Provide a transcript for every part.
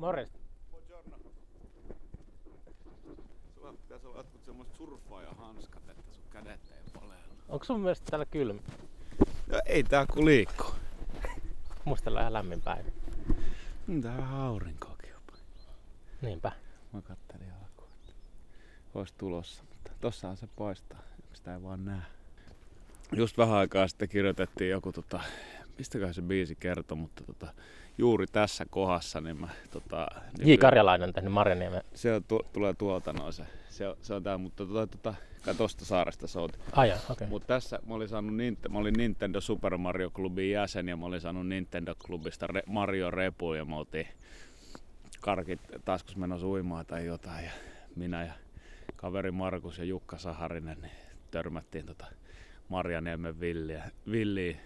Morjesta. Sulla pitäisi olla jotkut semmoset surffaajahanskat, että sun kädet ei palellu. Onko sun mielestä täällä kylmä? No ei tää ku liikkuu. Musta ihan lämmin päivä. Mm, tää vähän aurinkoakin jopa. Niinpä. Mä kattelin alkuun, että ois tulossa, mutta tossahan se paistaa. Sitä ei vaan näe. Just vähän aikaa sitten kirjoitettiin joku tota, mistäköhän se biisi kertoi, mutta tota, juuri tässä kohdassa, niin mä tota... J. Karjalainen on tehnyt Marjaniemen. Se on, tu- tulee tuolta noin se. Se on, se on tää, mutta tota, tota, kai tosta saaresta souti. Ai okei. Okay. Mutta tässä mä olin, saanut, Nint- mä olin Nintendo Super Mario Clubin jäsen ja mä olin saanut Nintendo Clubista re- Mario Repu ja me oltiin karkit taskus menossa uimaan tai jotain ja minä ja kaveri Markus ja Jukka Saharinen niin törmättiin tota Marjaniemen Villiä, Villiin.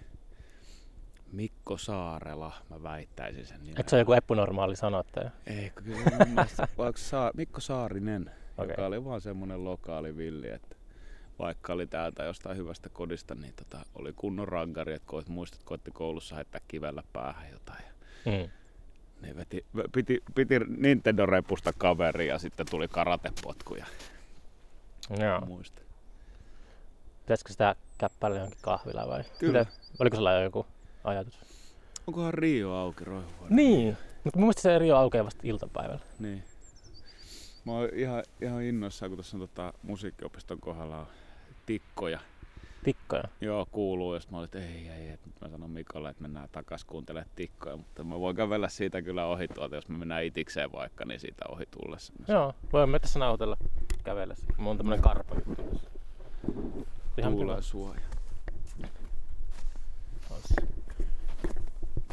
Mikko Saarela, mä väittäisin sen nimen. Et se on joku epänormaali sanottaja? Ei, kyllä vaikka Mikko Saarinen, okay. joka oli vaan semmonen lokaali villi, että vaikka oli täältä jostain hyvästä kodista, niin tota, oli kunnon rankari, että koit, muistat, koitti koulussa heittää kivellä päähän jotain. Mm. Niin veti, piti, piti Nintendo-repusta kaveri ja sitten tuli karatepotkuja. Joo. Muista. Pitäisikö sitä käppäillä johonkin kahvilaan vai? Kyllä. Oliko sulla jo joku ajatus? Onkohan Rio auki roihuvuonna? Niin. Mutta mun mielestä se eri on aukeaa vasta iltapäivällä. Niin. Mä oon ihan, ihan innoissaan, kun tuossa on tota, musiikkiopiston kohdalla on tikkoja. Tikkoja. Joo, kuuluu. Ja mä olin, että ei, ei, ei. Mä sanon Mikalle, että mennään takas kuuntelemaan tikkoja. Mutta mä voin kävellä siitä kyllä ohi tuolta, jos me mennään itikseen vaikka, niin siitä ohi tullessa. Joo, voimme tässä nauhoitella kävellessä. Mulla on tämmönen karpa juttu tässä. Ihan Tuulen kiva. suoja. Olisi.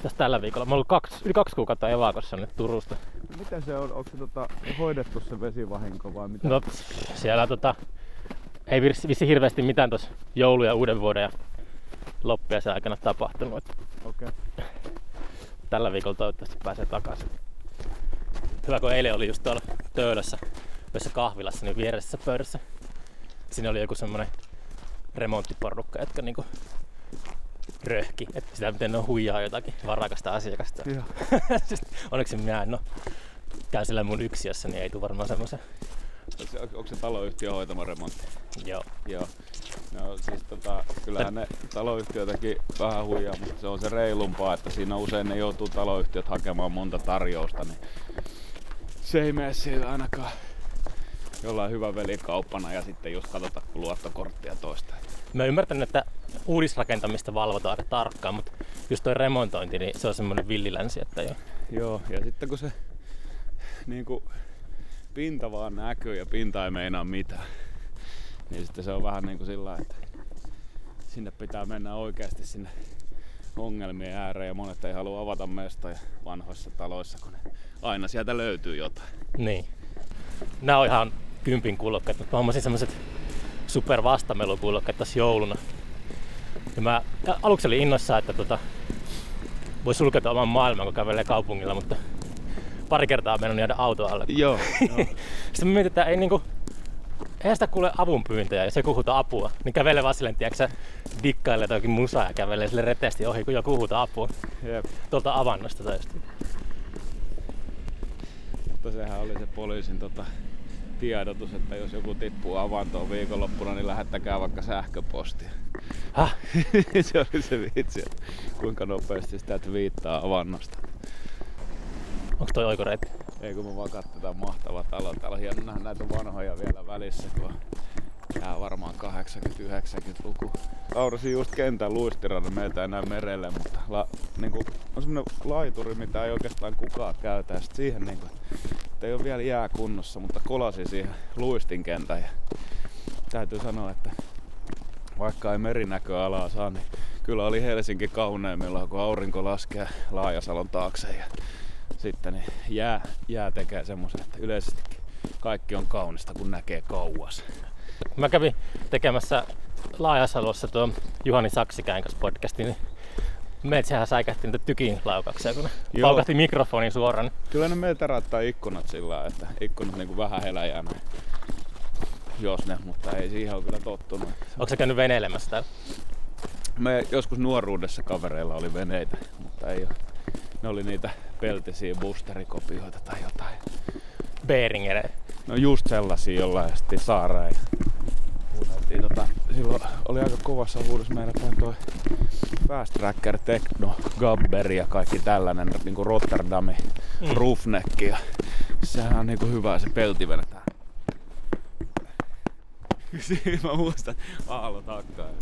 Tässä tällä viikolla. Mä oon ollut kaksi, yli kaksi kuukautta evakossa nyt Turusta. Mitä se on? Onko se tota, hoidettu se vesivahinko vai mitä? No siellä tota, ei vissi, vissi hirveästi mitään tuossa joulu- ja uuden vuoden ja loppiaisen aikana tapahtunut. Okei. Okay. tällä viikolla toivottavasti pääsee takaisin. Hyvä kun eilen oli just tuolla Töölössä, yhdessä kahvilassa, niin vieressä pöydässä. Siinä oli joku semmonen remonttiporukka, jotka niinku röhki, että sitä miten ne huijaa jotakin varakasta asiakasta. Joo. Siis Onneksi minä en oo käyn siellä mun yksiössä, niin ei tule varmaan semmoisen. Onko se, onko se taloyhtiö hoitama remontti? Joo. Joo. No siis tota, kyllähän ne taloyhtiötäkin vähän huijaa, mutta se on se reilumpaa, että siinä usein ne joutuu taloyhtiöt hakemaan monta tarjousta, niin se ei mene siitä ainakaan jollain hyvä velikauppana ja sitten just katsota kun luottokorttia toista. Mä ymmärtänyt, että uudisrakentamista valvotaan aika tarkkaan, mutta just toi remontointi, niin se on semmoinen villilänsi, että jo. Joo, ja sitten kun se niin kuin, pinta vaan näkyy ja pinta ei meinaa mitään, niin sitten se on vähän niin kuin sillä että sinne pitää mennä oikeasti sinne ongelmien ääreen ja monet ei halua avata mestoja vanhoissa taloissa, kun aina sieltä löytyy jotain. Niin. Nää on ihan kympin kuulokkeet, mutta mä hommasin semmoset super vastamelukuulokkeet tässä jouluna. Ja mä aluksi olin innoissaan, että tota, voi sulkeutua oman maailman, kun kävelee kaupungilla, mutta pari kertaa on mennyt jäädä auto alle. Joo, joo. Sitten mä mietin, että ei niinku, eihän sitä kuule avunpyyntöjä, jos joku huutaa apua, niin kävelee vaan silleen, tiedätkö sä, dikkailee jotakin musaa ja kävelee sille reteesti ohi, kun joku huutaa apua Jep. tuolta avannosta tai just. Mutta sehän oli se poliisin tota, tiedotus, että jos joku tippuu avantoon viikonloppuna, niin lähettäkää vaikka sähköpostia. Häh? se oli se vitsi, että kuinka nopeasti sitä viittaa avannosta. Onko toi oikoreitti? Ei kun me vaan katsotaan mahtava talo. Täällä on hieno nähdä näitä vanhoja vielä välissä, kun Tää on varmaan 80-90-luku. Aurasin just kentän luistirannan, meiltä ei näy merelle, mutta la, niinku, on semmonen laituri, mitä ei oikeastaan kukaan käytä. Ja sit siihen niinku, että ei ole vielä jää kunnossa, mutta kolasi siihen luistinkentän. Ja täytyy sanoa, että vaikka ei merinäköalaa saa, niin kyllä oli Helsinki kauneimmillaan, kun aurinko laskee Laajasalon taakse. Ja sitten niin jää, jää tekee semmoisen, että yleisesti kaikki on kaunista, kun näkee kauas. Mä kävin tekemässä Laajasalossa tuo Juhani Saksikäin kanssa podcastin, niin meitsähän säikähti niitä tykin laukauksia, kun Joo. paukahti mikrofonin suoraan. Kyllä ne meiltä raattaa ikkunat sillä lailla, että ikkunat niinku vähän heläjää näin. Jos ne, mutta ei siihen ole kyllä tottunut. Onko sä käynyt veneilemässä täällä? Me joskus nuoruudessa kavereilla oli veneitä, mutta ei ole, ne oli niitä peltisiä boosterikopioita tai jotain. Behringer. No just sellaisia, jolla sitten saareen. Kuunneltiin tota, silloin oli aika kovassa huudossa meillä päin toi Fast Tracker, Techno, Gabber ja kaikki tällainen, niinku Rotterdami, mm. Roofneck ja sehän on niinku hyvä se pelti venetään. Siinä mä muistan aallot hakkaa ja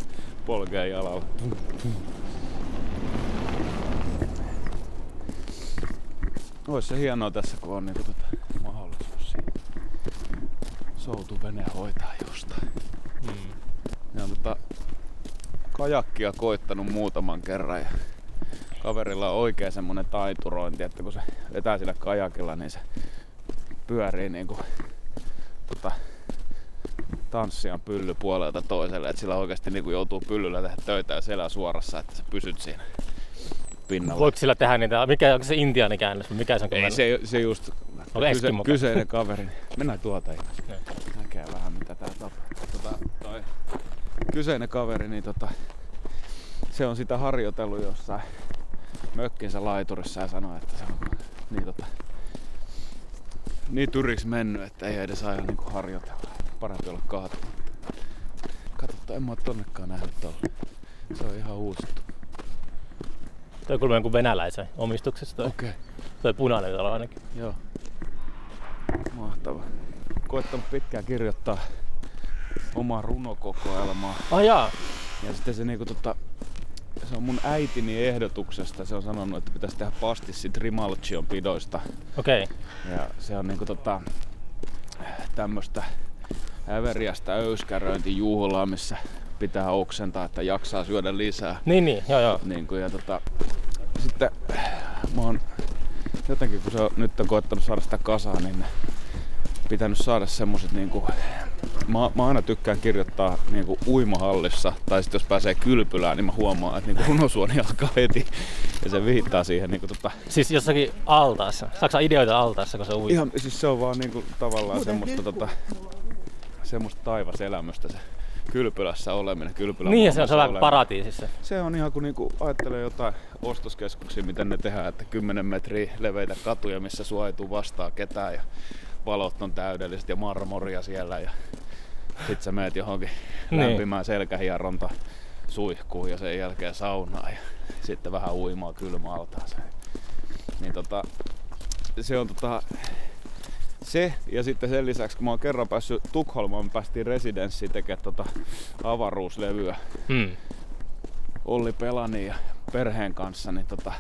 polkee jalalla. Ois se hienoa tässä, kun on niinku tota mahdollisuus soutuvene hoitaa jostain. Mm. Ja on tota kajakkia koittanut muutaman kerran ja kaverilla on oikein semmonen taiturointi, että kun se vetää sillä kajakilla, niin se pyörii niinku tota, tanssijan pylly puolelta toiselle, että sillä oikeasti niinku joutuu pyllyllä tehdä töitä ja selä suorassa, että sä pysyt siinä pinnalla. Voiko sillä tehdä niitä, mikä onko se intiaani käännös, mikä se on? Ei, se, se just kyse, kyseinen kaveri. Mennään tuota ihmeessä. Näkee vähän mitä tää tapahtuu. Tota, toi kyseinen kaveri, niin tota, se on sitä harjoitellut jossain mökkinsä laiturissa ja sanoi, että se on niin, tota, niin tyriksi mennyt, että ei edes aina niinku harjoitella. Parempi olla kaatumatta. Katsotaan, en mä oo tonnekaan nähnyt tuolla. Se on ihan uusittu. Toi on kuulemma jonkun venäläisen omistuksessa toi. Okei. Okay. Toi punainen talo ainakin. Joo. Mahtava. Koittanut pitkään kirjoittaa omaa runokokoelmaa. Ah jaa. Ja sitten se niinku tota, se on mun äitini ehdotuksesta. Se on sanonut, että pitäisi tehdä pastissi Trimalchion pidoista. Okei. Okay. Ja se on niinku tota, tämmöstä äveriästä öyskäröintijuhlaa, missä pitää oksentaa, että jaksaa syödä lisää. Niin, niin, joo, joo. Niin kuin, ja tota, sitten mä oon jotenkin, kun se on, nyt on koettanut saada sitä kasaan, niin pitänyt saada semmoset niinku, mä, mä aina tykkään kirjoittaa niinku uimahallissa, tai sitten jos pääsee kylpylään, niin mä huomaan, että niinku runosuoni alkaa heti. Ja se viittaa siihen niinku tota... Siis jossakin altaassa? Saatko ideoita altaassa, kun se ui? Ihan, siis se on vaan niinku tavallaan semmoista tota, semmoista taivaselämystä se kylpylässä oleminen. Kylpylän niin, se on sellainen paratiisissa. Se on ihan kuin niinku ajattelee jotain ostoskeskuksia, miten ne tehdään, että 10 metriä leveitä katuja, missä sua ei tule vastaan ketään ja valot on täydelliset ja marmoria siellä ja sit sä meet johonkin niin. lämpimään selkähieronta suihkuun ja sen jälkeen saunaan ja sitten vähän uimaa kylmäaltaaseen. Niin tota, se on tota, se ja sitten sen lisäksi kun mä oon kerran päässyt Tukholmaan, me päästiin residenssiin tekemään tota avaruuslevyä. Hmm. Olli Pelani ja perheen kanssa, niin tota,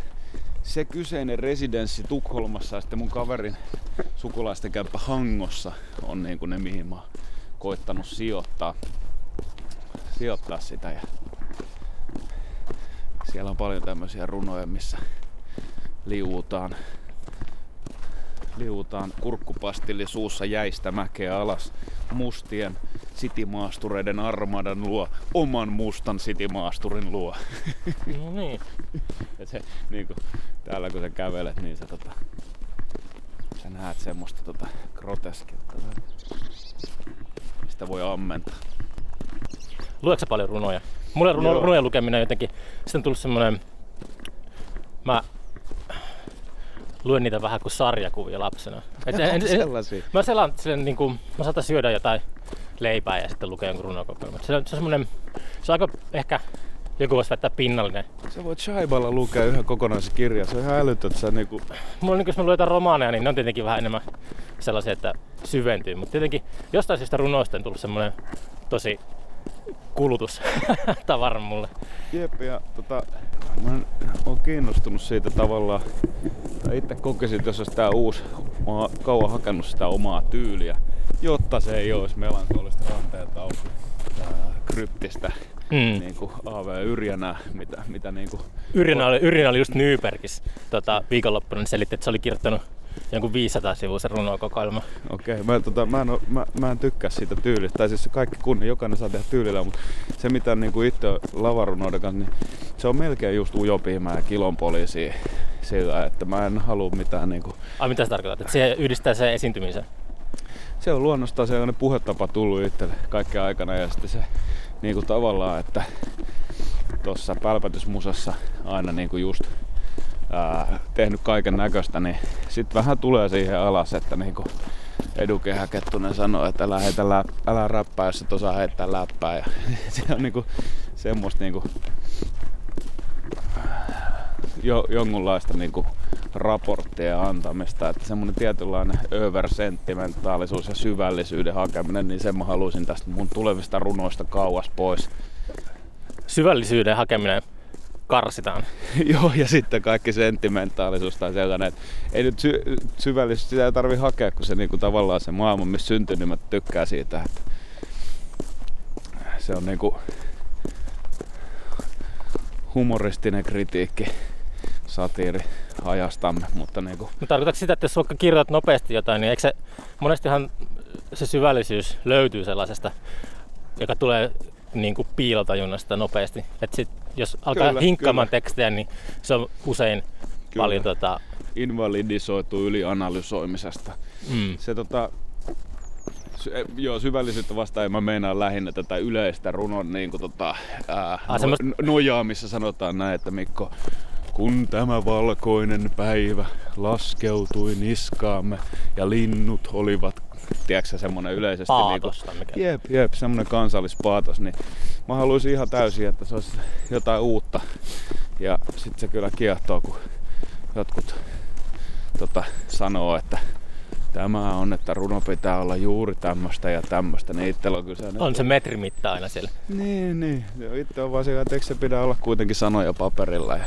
se kyseinen residenssi Tukholmassa ja sitten mun kaverin sukulaisten kämppä Hangossa on niin kuin ne mihin mä oon koittanut sijoittaa, sijoittaa sitä. Ja siellä on paljon tämmöisiä runoja, missä liuutaan liuutaan kurkkupastilli suussa jäistä mäkeä alas mustien sitimaastureiden armadan luo, oman mustan sitimaasturin luo. No niin. ja se, niin kuin, täällä kun sä kävelet, niin sä, tota, sä näet semmoista tota, groteskiutta. Sitä voi ammentaa. Luetko paljon runoja? Mulle runo, runojen lukeminen jotenkin, sitten on tullut semmoinen, mä luen niitä vähän kuin sarjakuvia lapsena. Et en, en. Mä selaan silleen, niin kuin, mä saatan syödä jotain leipää ja sitten lukea jonkun runokokoelman. Se on, se on semmoinen, se on aika ehkä joku voisi väittää pinnallinen. Sä voit shaiballa lukea yhden kokonaisen kirjan, se on ihan älytön, että sä niinku... Mulla niin, jos mä luen romaaneja, niin ne on tietenkin vähän enemmän sellaisia, että syventyy. Mutta tietenkin jostain syystä runoista on tullut semmoinen tosi kulutus tavara mulle. Jep, ja tota, mä oon kiinnostunut siitä tavallaan, itse kokisin, että jos olisi tää uusi, mä oon kauan hakannut sitä omaa tyyliä, jotta se ei olisi melankolista ranteelta auki kryptistä mm. niin kuin AV Yrjänä, mitä, mitä niin kuin... Yrjänä oli, Yrjänä oli just Nybergis tota, viikonloppuna, niin selitti, että se oli kirjoittanut jonkun 500 sivuisen runokokoelma. Okei, okay, mä, tota, mä, en, mä, mä, en tykkää siitä tyylistä. Tai siis kaikki kunni, jokainen saa tehdä tyylillä, mutta se mitä niin kuin itse lavarunoiden kanssa, niin se on melkein just ujopiimää ja kilon poliisia sillä, että mä en halua mitään niin kuin... Ai mitä se tarkoittaa? Että se yhdistää se esiintymisen? Se on luonnostaan sellainen puhetapa tullut itselle kaikkea aikana ja sitten se niin kuin tavallaan, että tuossa pälpätysmusassa aina niin kuin just ää, tehnyt kaiken näköistä, niin sitten vähän tulee siihen alas, että niinku Eduke Häkettunen sanoi, että älä, heitä läp, älä räppää, jos et osaa heittää läppää. Ja se on niinku semmoista niinku jo, jonkunlaista niinku raporttia antamista, että semmoinen tietynlainen over-sentimentaalisuus ja syvällisyyden hakeminen, niin sen mä haluaisin tästä mun tulevista runoista kauas pois. Syvällisyyden hakeminen karsitaan. Joo, ja sitten kaikki sentimentaalisuus tai sellainen, että ei nyt sy- syvällisyys, sitä ei tarvi hakea, kun se niinku tavallaan se maailma, missä syntynyt, mä tykkää siitä, että se on niinku humoristinen kritiikki, satiiri ajastamme, mutta niinku... No tarkoitatko sitä, että jos vaikka kirjoitat nopeasti jotain, niin eikö se, monestihan se syvällisyys löytyy sellaisesta, joka tulee niin kuin piilotajunnasta nopeasti. Et sit, jos alkaa kyllä, hinkkaamaan kyllä. tekstejä, niin se on usein kyllä. paljon tota... invalidisoitu ylianalysoimisesta. Mm. Se tota, sy- eh, joo, syvällisyyttä vastaan mä meinaan lähinnä tätä yleistä runon niin kuin, tota, ää, ah, no, semmoista... nojaa, missä sanotaan näin, että Mikko, kun tämä valkoinen päivä laskeutui niskaamme ja linnut olivat tiedätkö semmonen yleisesti Paatosta, niinku, mikä? jep, jep, semmonen kansallispaatos, niin mä haluaisin ihan täysin, että se olisi jotain uutta. Ja sit se kyllä kiehtoo, kun jotkut tota, sanoo, että tämä on, että runo pitää olla juuri tämmöistä ja tämmöistä, niin itsellä on kyllä On se metrimitta aina siellä. Niin, niin. Itse on vaan se, että se pidä olla kuitenkin sanoja paperilla ja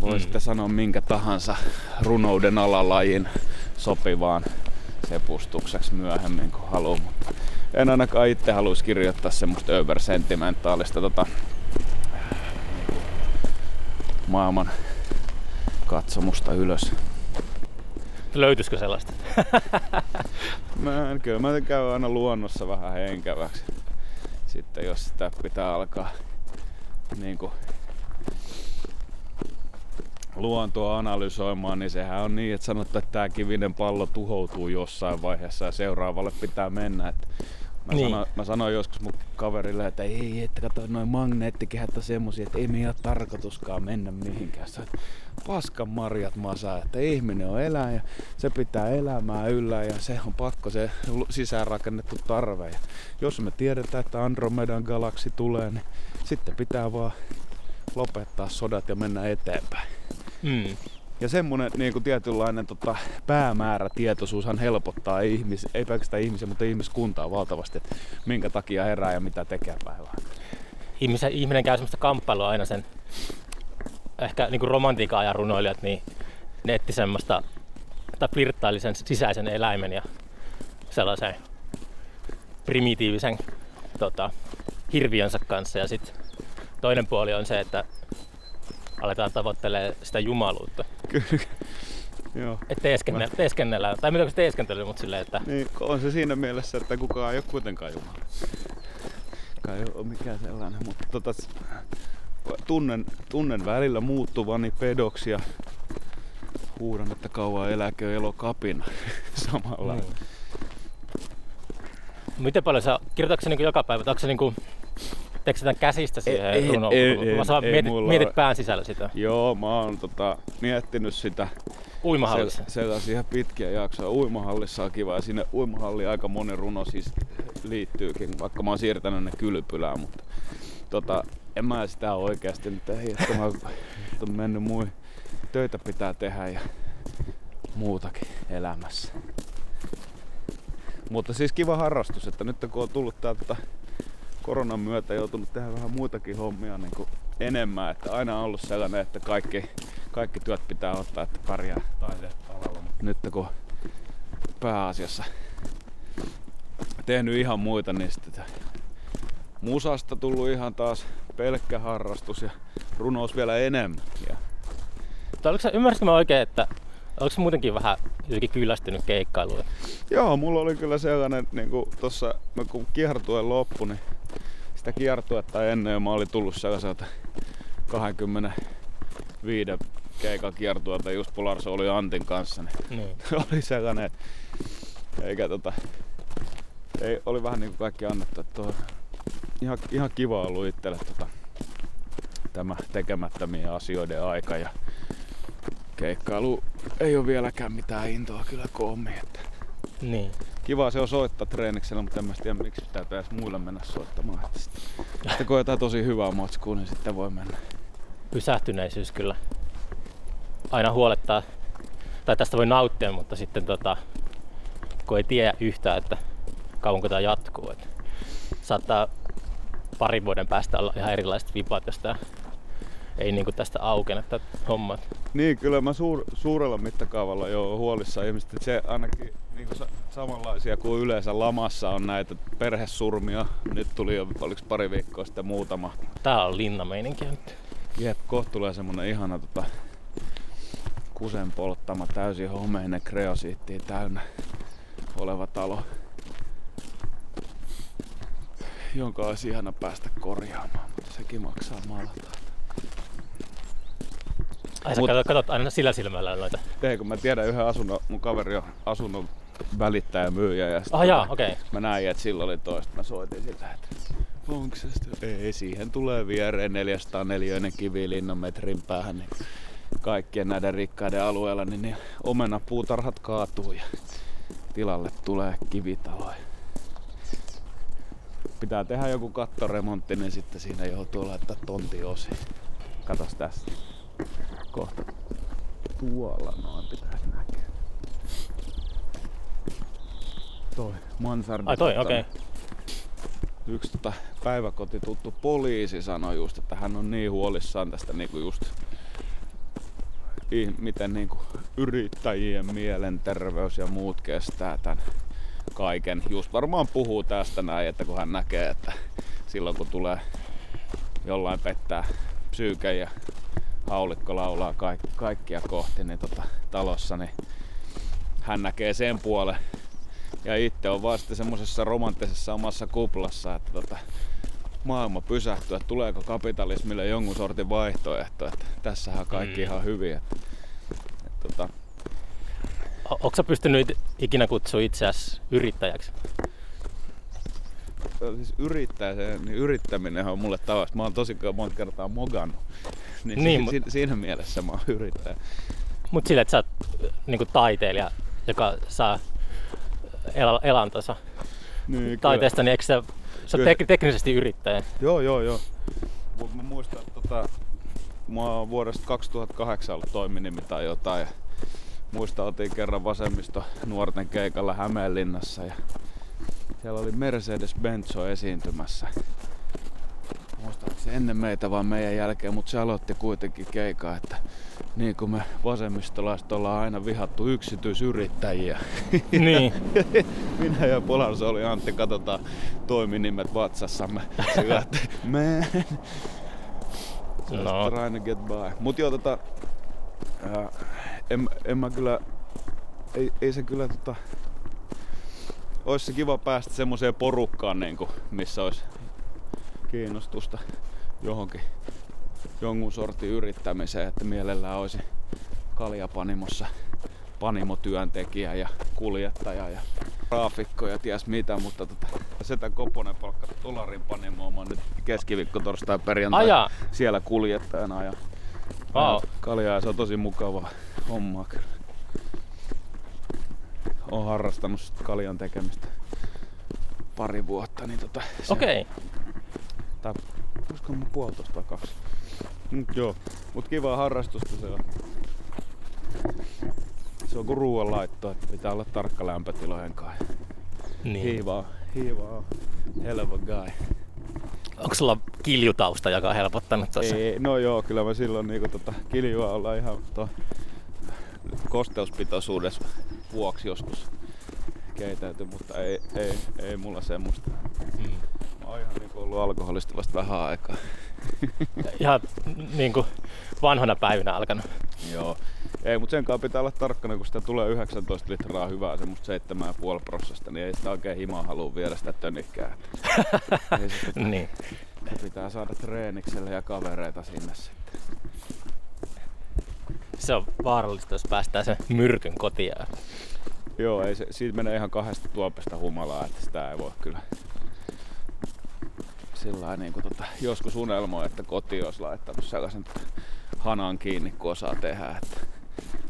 voi mm. sitten sanoa minkä tahansa runouden alalajin sopivaan sepustukseksi myöhemmin kun haluaa. Mutta en ainakaan itse haluaisi kirjoittaa semmoista over-sentimentaalista tota, maailman katsomusta ylös. Löytyisikö sellaista? mä en, kyllä mä käyn aina luonnossa vähän henkäväksi. Sitten jos sitä pitää alkaa niin kuin luontoa analysoimaan, niin sehän on niin, että sanottu, että tämä kivinen pallo tuhoutuu jossain vaiheessa ja seuraavalle pitää mennä. Että mä, niin. sanoin, mä sanoin joskus mun kaverille, että ei, että kato noin magneettikehät on semmosia, että ei meidän tarkoituskaan mennä mihinkään. Sä, paskan marjat masaa, että ihminen on eläin ja se pitää elämää yllä ja se on pakko se sisäänrakennettu tarve. Ja jos me tiedetään, että Andromedan galaksi tulee, niin sitten pitää vaan lopettaa sodat ja mennä eteenpäin. Mm. Ja semmonen niin kuin tietynlainen tota, päämäärätietoisuushan helpottaa ihmis, ei pelkästään ihmisiä, mutta ihmiskuntaa valtavasti, että minkä takia herää ja mitä tekee päivää. Ihmisen, ihminen käy semmoista kamppailua aina sen, ehkä niin kuin romantiikan ajan runoilijat, niin ne etti semmoista, tai flirttaili sen sisäisen eläimen ja sellaisen primitiivisen tota, hirviönsä kanssa. Ja sitten toinen puoli on se, että aletaan tavoittelemaan sitä jumaluutta. Kyllä. Joo. Että teeskennellä, teeskennellä, tai mitä se teeskentely, mutta silleen, että... Niin, on se siinä mielessä, että kukaan ei ole kuitenkaan Jumala. Kai ei ole mikään sellainen, mutta tota, tunnen, tunnen välillä muuttuvani pedoksia. Huudan, että kauan eläkö elo kapina samalla. Mm. Miten paljon sä, kirjoitatko niin joka päivä, onko se niin kuin Teekö käsistä siihen ei, runoon? Ei, ei, ei, mietit, mulla... mietit pään sisällä sitä? Joo, mä oon tota, miettinyt sitä Uimahallissa? Se, sellaisia pitkiä jaksoja. Uimahallissa on kiva ja sinne uimahalliin aika moni runo siis liittyykin, vaikka mä oon siirtänyt ne kylpylään, mutta tota, en mä sitä oikeasti nyt ei, että mä on mennyt mui töitä pitää tehdä ja muutakin elämässä. Mutta siis kiva harrastus, että nyt kun on tullut täältä koronan myötä joutunut tehdä vähän muitakin hommia niin kuin enemmän. Että aina on ollut sellainen, että kaikki, kaikki työt pitää ottaa, että pärjää taide-alalla. Mutta nyt kun pääasiassa tehnyt ihan muita, niin sitten musasta tullut ihan taas pelkkä harrastus ja runous vielä enemmän. Ja... oliko sä, ymmärsitkö mä oikein, että Onko se muutenkin vähän jotenkin kyllästynyt keikkailuun? Joo, mulla oli kyllä sellainen, niin kuin tossa, kun kiertuen loppu, niin sitä kiertuetta ennen mä olin tullut sellaiselta 25 keikan kiertuelta just Polarso oli Antin kanssa. Niin mm. oli sellainen, että eikä tota, ei, oli vähän niinku kaikki annettu. Että ihan, ihan kiva ollut itselle tota, tämä tekemättömien asioiden aika ja keikkailu ei ole vieläkään mitään intoa kyllä koommi. Että Niin. kiva se on soittaa treeniksellä, mutta en mä tiedä miksi pitää edes muille mennä soittamaan. Että sitten, sitten kun jotain tosi hyvää matskua, niin sitten voi mennä. Pysähtyneisyys kyllä aina huolettaa. Tai tästä voi nauttia, mutta sitten tota, kun ei tiedä yhtään, että kauanko tämä jatkuu. Että saattaa parin vuoden päästä olla ihan erilaiset vipat, jos tää ei niinku tästä aukene tätä hommat. Niin, kyllä mä suur, suurella mittakaavalla jo ihmistä. Että se ainakin niin sa- samanlaisia kuin yleensä lamassa on näitä perhesurmia. Nyt tuli jo, oliko pari viikkoa sitten muutama. Tää on linnameininki nyt. Jep, kohta tulee semmonen ihana tota, kusen polttama täysin homeinen kreosiittiin täynnä oleva talo. Jonka olisi ihana päästä korjaamaan, mutta sekin maksaa maltaa. Ai sä Mut- katsot, katsot aina sillä silmällä noita. Ei, kun mä tiedän yhden asunnon, mun kaveri on asunnon välittäjä myyjä ja Ah jaa, tota, okei. mä näin, että sillä oli toista. Mä soitin sitä, että onko se? Ei, siihen tulee viereen 404 kivilinnan metrin päähän. Niin kaikkien näiden rikkaiden alueella, niin ne omenapuutarhat kaatuu ja tilalle tulee kivitaloja. Pitää tehdä joku kattoremontti, niin sitten siinä joutuu laittaa tonti osi. Katos tässä. Kohta tuolla noin pitäisi näkyä. Toi mansardi. Ai toi, okei. Okay. Yksi tota päiväkotituttu poliisi sanoi just, että hän on niin huolissaan tästä niinku just ih- miten niinku yrittäjien mielenterveys ja muut kestää tämän kaiken. Just varmaan puhuu tästä näin, että kun hän näkee, että silloin kun tulee jollain pettää psyyke ja haulikko laulaa kaik- kaikkia kohti niin tota, talossa, niin hän näkee sen puolen. Ja itse on vasta semmoisessa romanttisessa omassa kuplassa, että tota, maailma pysähtyy, että tuleeko kapitalismille jonkun sortin vaihtoehto, että tässähän kaikki Mm. ihan hyvin. Että, että, tota, O- Onko sä pystynyt ikinä kutsua itseäsi yrittäjäksi? siis yrittäjä, se, niin yrittäminen on mulle tavasta. Mä oon tosi monta kertaa mogannut. Niin, Niin, niin mut- si- siinä mielessä mä oon yrittäjä. Mutta sille, että sä oot niinku taiteilija, joka saa el- elantonsa Niin, kyllä. taiteesta, niin eikö sä, sä oot Kyllä. tek- teknisesti yrittäjä? Joo, joo, joo. Mä muistan, että tota, mä oon vuodesta 2008 ollut toiminimi tai jotain. Ja muistan, otin kerran vasemmisto nuorten keikalla Hämeenlinnassa ja siellä oli Mercedes-Benz esiintymässä. Muistaakseni ennen meitä vaan meidän jälkeen, mutta se aloitti kuitenkin keikaa, että niin kuin me vasemmistolaiset ollaan aina vihattu yksityisyrittäjiä. niin. Minä ja Polarso oli Antti, katsotaan toiminimet vatsassamme. Sillä, että man, just No. trying to get by. Mut joo, tota, ää, en, en mä kyllä, ei, ei se kyllä tota, ois se kiva päästä semmoiseen porukkaan, niin kuin, missä olisi kiinnostusta johonkin jonkun sortin yrittämiseen, että mielellään olisi kaljapanimossa panimotyöntekijä ja kuljettaja ja graafikko ja ties mitä, mutta tota, Setä Koponen palkka Tolarin panimoon. Mä nyt keskiviikko, torstai, perjantai Ajaa. siellä kuljettajana ja Wow. kaljaa ja se on tosi mukavaa hommaa kyllä. Oon harrastanut kaljan tekemistä pari vuotta, niin tota, se- Okei. Tai olisiko mun puolitoista vai kaksi. Mut joo, mut kivaa harrastusta se on. Se on kuin ruoan laitto, että pitää olla tarkka lämpötilojen kanssa. Niin. Hiivaa, hiivaa, helva guy. Onko sulla kiljutausta, joka on helpottanut tuossa? Ei, no joo, kyllä mä silloin niinku tota kiljua olla ihan to, kosteuspitoisuudessa vuoksi joskus keitäyty, mutta ei, ei, ei mulla semmoista. Mm. Oon ihan niinku ollut alkoholista vasta vähän aikaa. Ihan niin kuin vanhana päivinä alkanut. Joo. Ei, mutta sen kanssa pitää olla tarkkana, kun sitä tulee 19 litraa hyvää, semmoista 7,5 prosessista, niin ei sitä oikein himaa halua viedä sitä se pitää, Niin. se pitää saada treenikselle ja kavereita sinne sitten. Se on vaarallista, jos päästään sen myrkyn kotiin. Joo, ei se, siitä menee ihan kahdesta tuopesta humalaa, että sitä ei voi kyllä sillä niin kuin tota, joskus unelmoi, että koti olisi laittanut sellaisen hanan kiinni, kun osaa tehdä. Että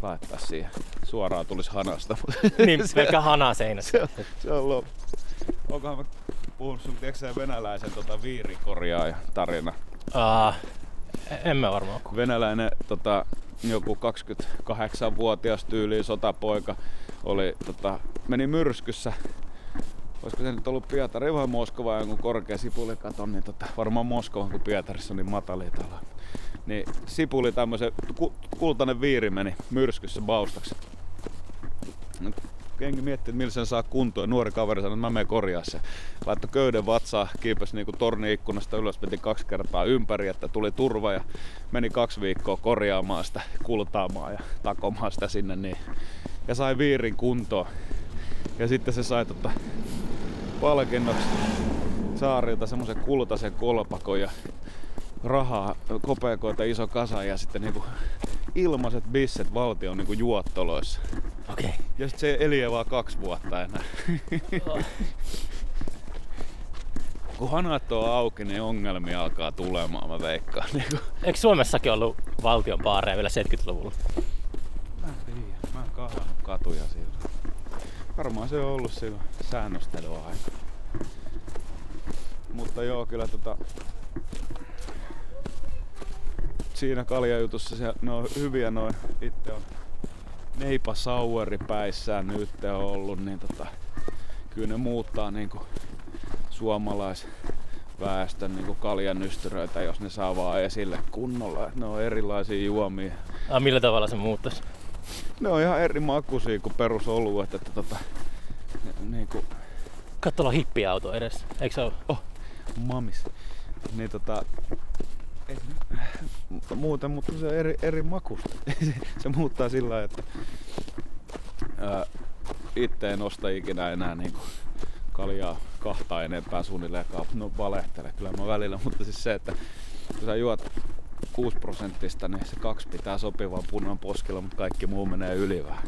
laittaa siihen. Suoraan tulisi hanasta. niin, pelkkä hana seinässä. se, on, se on loppu. Onkohan mä puhunut sun, tiedätkö venäläisen tota, viirikorjaaja tarina? Uh, en mä varmaan. Venäläinen tota, joku 28-vuotias tyyliin sotapoika oli, tota, meni myrskyssä olisiko se nyt ollut Pietari vai Moskova jonkun korkea sipulikaton, niin tota, varmaan Moskova, kun Pietarissa on niin matali talo. Niin sipuli tämmöisen, kultainen viiri meni myrskyssä baustaksi. Jengi miettii, että millä sen saa kuntoon. Nuori kaveri sanoi, että mä menen korjaa se. Laittoi köyden vatsaa, kiipesi niinku torniikkunasta ylös, veti kaksi kertaa ympäri, että tuli turva ja meni kaksi viikkoa korjaamaan sitä, kultaamaan ja takomaan sitä sinne. Niin. Ja sai viirin kuntoon. Ja sitten se sai tota, palkinnoksi saarilta semmoisen kultaisen kolpakon ja rahaa, kopeekoita iso kasa ja sitten niinku ilmaiset bisset valtion niinku juottoloissa. Okei. Okay. Ja sitten se eli vaan kaksi vuotta enää. Oh. Kun hanat on auki, niin ongelmia alkaa tulemaan, mä veikkaan. Niinku. Eikö Suomessakin ollut valtion baareja vielä 70-luvulla? Mä en tiedä. Mä en katuja silloin. Varmaan se on ollut silloin säännöstelyaika. Mutta joo, kyllä tota, siinä kaljajutussa se, ne on hyviä noin. Itse on Neipa Saueri päissään nyt on ollut, niin tota, kyllä ne muuttaa niinku suomalaisväestön niinku kaljanystyröitä, jos ne saa vaan esille kunnolla. Ne on erilaisia juomia. Ah, millä tavalla se muuttaisi? Ne on ihan eri makuisia kuin perusoluet. Että tota, niinku... Katso olla hippiauto edes, eikö se ole? Oh, mamis. Niin tota, ei, mutta muuten, mutta se on eri, eri makusta. se muuttaa sillä lailla, että ää, itse en osta ikinä enää niinku kaljaa kahta enempää suunnilleen. No valehtele kyllä mä välillä, mutta siis se, että kun sä juot 6 prosenttista, niin se kaksi pitää sopivaa punan poskella, mutta kaikki muu menee yli vähän.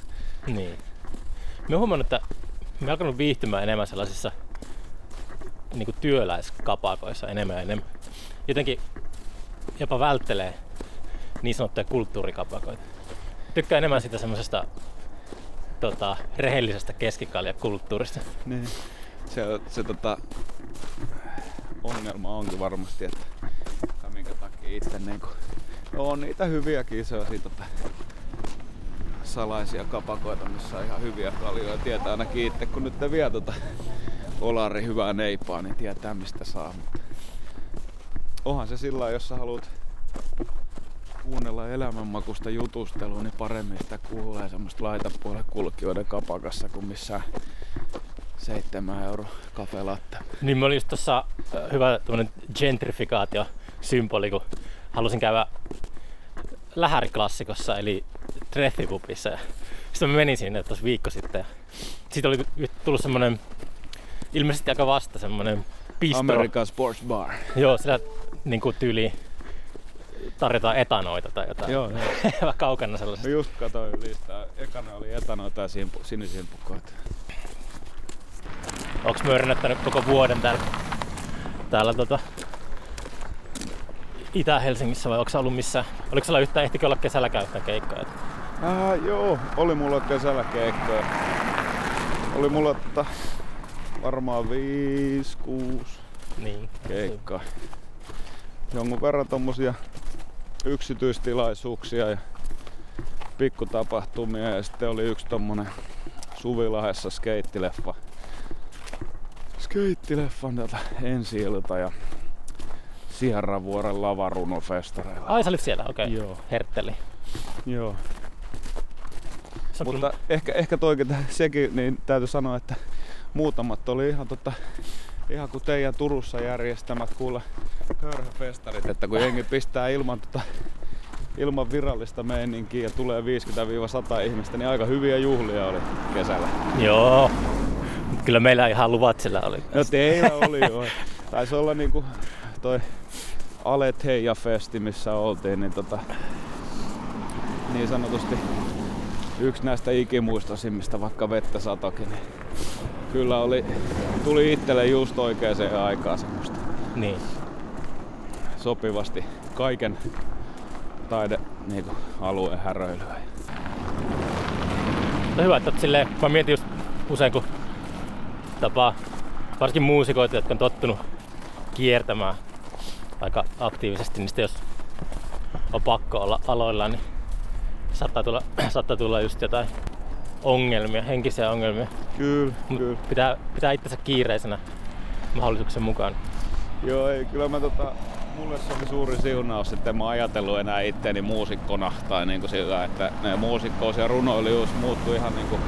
Niin. Mä huomannut, että mä alkanut viihtymään enemmän sellaisissa niin kuin työläiskapakoissa enemmän ja enemmän. Jotenkin jopa välttelee niin sanottuja kulttuurikapakoita. Tykkää enemmän sitä semmoisesta tota, rehellisestä keskikaljakulttuurista. Niin. Se, se tota, ongelma onkin varmasti, että itse niinku, on niitä hyviäkin siitä tota, salaisia kapakoita, missä on ihan hyviä kaljoja. Tietää ainakin itse, kun nyt vie tota Olari hyvää neipaa, niin tietää mistä saa. Mutta onhan se sillä jos sä haluat kuunnella elämänmakusta jutustelua, niin paremmin sitä kuulee semmoista laitapuolelle kulkijoiden kapakassa kuin missään 7 euro kafelatte. Niin mä olin just tossa hyvä gentrifikaatio symboli, kun halusin käydä lähäriklassikossa, eli Treffipupissa. Sitten mä menin sinne tuossa viikko sitten. Sitten oli tullut semmonen, ilmeisesti aika vasta semmonen bistro. American Sports Bar. Joo, sitä niinku tyyli tarjotaan etanoita tai jotain. Joo, joo. kaukana sellaisesta. Mä just katsoin listaa. Ekana oli etanoita ja sinisimpukoita. Onks mörnättänyt koko vuoden täällä, täällä tota, Itä-Helsingissä vai onko ollut missä? Oliko sulla yhtään, ehtikö olla kesällä käyttää keikkoja? Äh, joo, oli mulla kesällä keikkoja. Oli mulla tota, varmaan 5-6 niin, keikkaa. Jonkun verran tommosia yksityistilaisuuksia ja pikkutapahtumia ja sitten oli yksi tommonen Suvilahessa skeittileffa. Skeittileffan tätä ensi ilta ja Sierravuoren lavarunofestareilla. Ai sä olit siellä, okei. Okay. Joo. Hertteli. Joo. Sä Mutta kyllä... ehkä, ehkä toikin sekin, niin täytyy sanoa, että muutamat oli ihan tota, ihan kuin teidän Turussa järjestämät kuule körhäfestarit, että kun jengi pistää ilman, tota, ilman virallista meininkiä ja tulee 50-100 ihmistä, niin aika hyviä juhlia oli kesällä. Joo, kyllä meillä ihan luvat sillä oli. No teillä oli joo. Taisi olla niinku toi Alet Heija Festi, missä oltiin, niin tota, niin sanotusti yksi näistä ikimuistoisimmista, vaikka vettä satokin, niin kyllä oli, tuli itselle just oikeaan aikaan semmoista. Niin. Sopivasti kaiken taide niin kuin, alueen häröilyä. Mutta hyvä, että silleen, mä mietin just usein kun tapaa varsinkin muusikoita, jotka on tottunut kiertämään aika aktiivisesti, niin sitten jos on pakko olla aloilla, niin saattaa tulla, saattaa tulla just jotain ongelmia, henkisiä ongelmia. Kyllä, Mut kyllä. pitää, pitää itsensä kiireisenä mahdollisuuksien mukaan. Joo, ei, kyllä mä tota, mulle se oli suuri siunaus, että mä ajatellut enää itteeni muusikkona tai niinku sillä, että ne muusikkous ja runoilijuus muuttui ihan niinku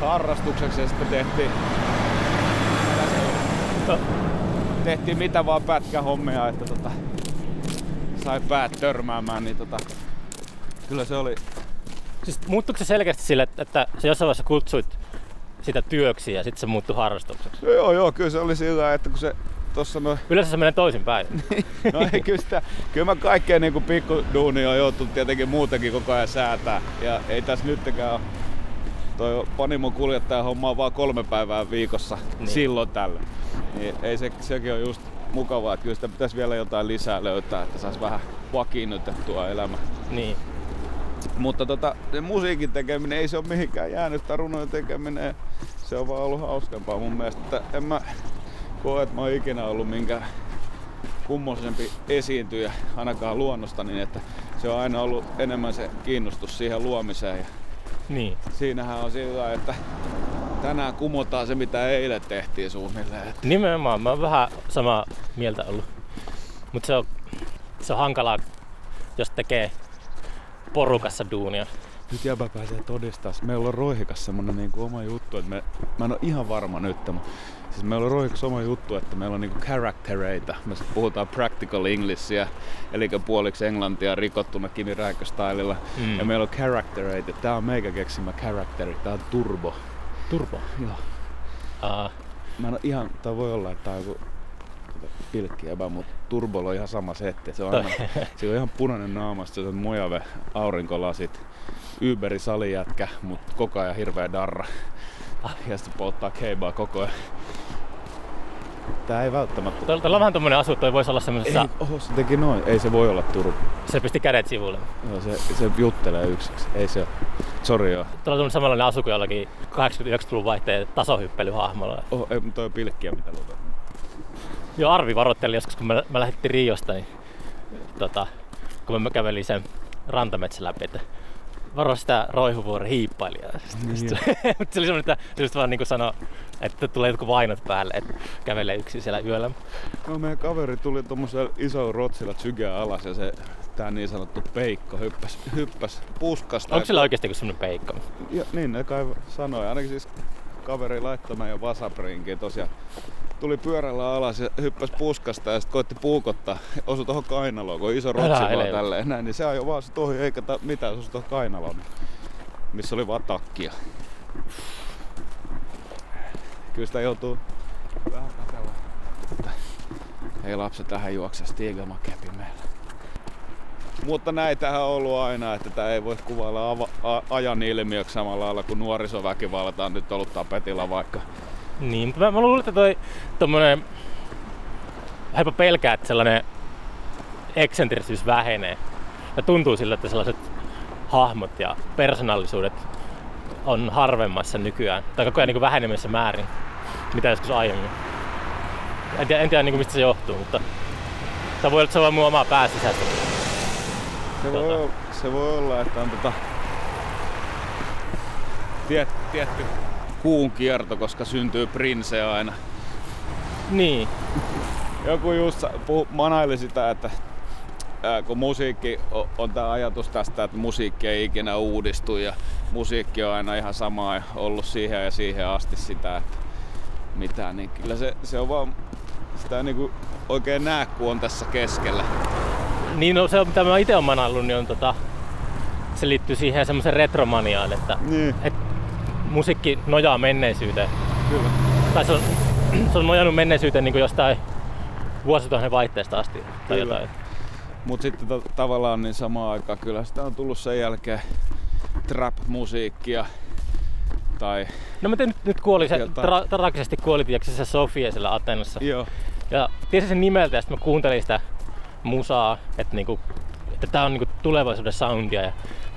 harrastukseksi ja sitten tehtiin, No, tehtiin mitä vaan pätkähommia, että tota, sai päät törmäämään, niin tota, kyllä se oli, siis muuttuiko se selkeästi sille, että, että sä jossain vaiheessa kutsuit sitä työksi ja sitten se muuttui harrastukseksi? no joo joo, kyllä se oli sillä, että kun se tossa no, Yleensä se menee toisinpäin. no ei kyllä sitä, kyllä mä kaikkea niinku pikkuduunia on joutunut tietenkin muutenkin koko ajan säätää. Ja ei tässä nyttekään ole toi Panimon kuljettaja hommaa vaan kolme päivää viikossa Niin. silloin tällä. Niin ei se, sekin on just mukavaa, että kyllä sitä pitäisi vielä jotain lisää löytää, että saisi vähän vakiinnutettua elämä. niin. Mutta tota, se musiikin tekeminen ei se ole mihinkään jäänyt, runojen tekeminen, se on vaan ollut hauskempaa mun mielestä. Että en mä koe, että mä oon ikinä ollut minkään kummoisempi esiintyjä, ainakaan luonnosta, niin että se on aina ollut enemmän se kiinnostus siihen luomiseen. Ja Niin. siinähän on sillä että tänään kumotaan se, mitä eilen tehtiin suunnilleen. Että Nimenomaan, mä oon vähän samaa mieltä ollut. Mutta se on, se on hankalaa, jos tekee porukassa duunia. nyt jäbä pääsee todistaa. Meillä on Roihikas semmonen niinku oma juttu, että me, mä en ole ihan varma nyt, mutta siis meillä on Roihikas oma juttu, että meillä on niinku charactereita. Me puhutaan practical englishia, eli puoliksi englantia rikottuna Kimi Räikköstylilla. Mm. Ja meillä on charactereita. Tää on meikä keksimä characteri. Tää on turbo. Turbo. Joo. Aa, Mä en ihan, tää voi olla, että tää on joku pilkki jäbä, mutta Turbolla on ihan sama setti. Se on, aina, se on ihan punainen naama, sit se on mojave, aurinkolasit, Uberi salijätkä, mutta koko ajan hirveä darra. Ja sitten polttaa keibaa koko ajan. Tää ei välttämättä... Tuolla tuolla on vähän tommonen asu, toi voisi olla Ei, semmosessa, oho, se teki noin. Ei se voi olla Turbo. se pisti kädet sivulle. Joo, se, se juttelee yksiksi. Ei se. Sori joo. Tuolla on samanlainen asu kuin jollakin 80-90-luvun vaihteen tasohyppelyhahmolla. Oho, ei, mutta toi on pilkkiä mitä luulet. Joo, Arvi varoitteli joskus, kun mä, mä lähdettiin Riosta, niin tota, kun mä kävelin sen rantametsän läpi, että varo sitä roihuvuoren hiippailijaa. Niin Sitten se oli semmoinen, että se just vaan niin sanoi, että tulee jotkut vainot päälle, että kävelee yksin siellä yöllä. No meidän kaveri tuli tuommoisella isolla rotsilla sykeä alas ja se tää niin sanottu peikko hyppäs, hyppäs puskasta. Onko sillä oikeasti joku semmoinen peikko? Ja, niin ne kai sanoi. Ainakin siis kaveri laittoi meidän WhatsApp-rinkiin tosiaan. Tuli pyörällä alas ja hyppäs puskasta ja sitten koitti puukottaa. Osui tuohon kainaloon, kun iso rotsi vaan tälleen. Näin, niin se ajoi vaan sit ohi eikä ta- mitään, se osui tuohon kainaloon. Missä oli vaan takkia. Kyllä sitä joutuu vähän katella. Ei lapset tähän juokse Stigelmakepi meillä. Mutta näitähän on ollut aina, että tämä ei voi kuvailla ava- a- ajan ilmiöksi samalla lailla kuin nuorisoväkivalta on nyt ollut tapetilla vaikka. Niin, mutta mä, mä luulen, että toi tommonen jopa pelkää, että sellainen eksentrisyys vähenee. Ja tuntuu siltä, että sellaiset hahmot ja persoonallisuudet on harvemmassa nykyään, tai koko ajan niin vähenemässä määrin, mitä joskus aiemmin. En tiedä, en tiedä niin mistä se johtuu, mutta se voi olla, että se on mun omaa pääsisäistä. Se voi, Tota. olla, se voi olla, että on tota, tiet, tietty kuun kierto, koska syntyy prinse aina. Niin, Joku just puhu, manaili sitä, että ää, kun musiikki on, on tämä ajatus tästä, että musiikki ei ikinä uudistu ja musiikki on aina ihan sama ja ollut siihen ja siihen asti sitä, että mitään, niin kyllä se, se on vaan, sitä ei niinku oikein näe, kun on tässä keskellä. niin no, se on, mitä mä itse olen manaillut, niin on tota, se liittyy siihen semmoisen retromaniaan, että Niin, et musiikki nojaa menneisyyteen. kyllä. Tai se on, se on nojannut menneisyyteen niin kuin jostain vuosituhannen vaihteesta asti. Tai Kyllä. jotain. Mutta sitten to, tavallaan niin samaan aikaan kyllä sitä on tullut sen jälkeen trap-musiikkia tai No mä nyt, nyt kuoli se, tra- traagisesti kuoli tiiäks, se Sofia siellä Atenassa. joo, Ja tiesin sen nimeltä ja sitten mä kuuntelin sitä musaa, että niinku, että tää on niinku tulevaisuuden soundia. Ja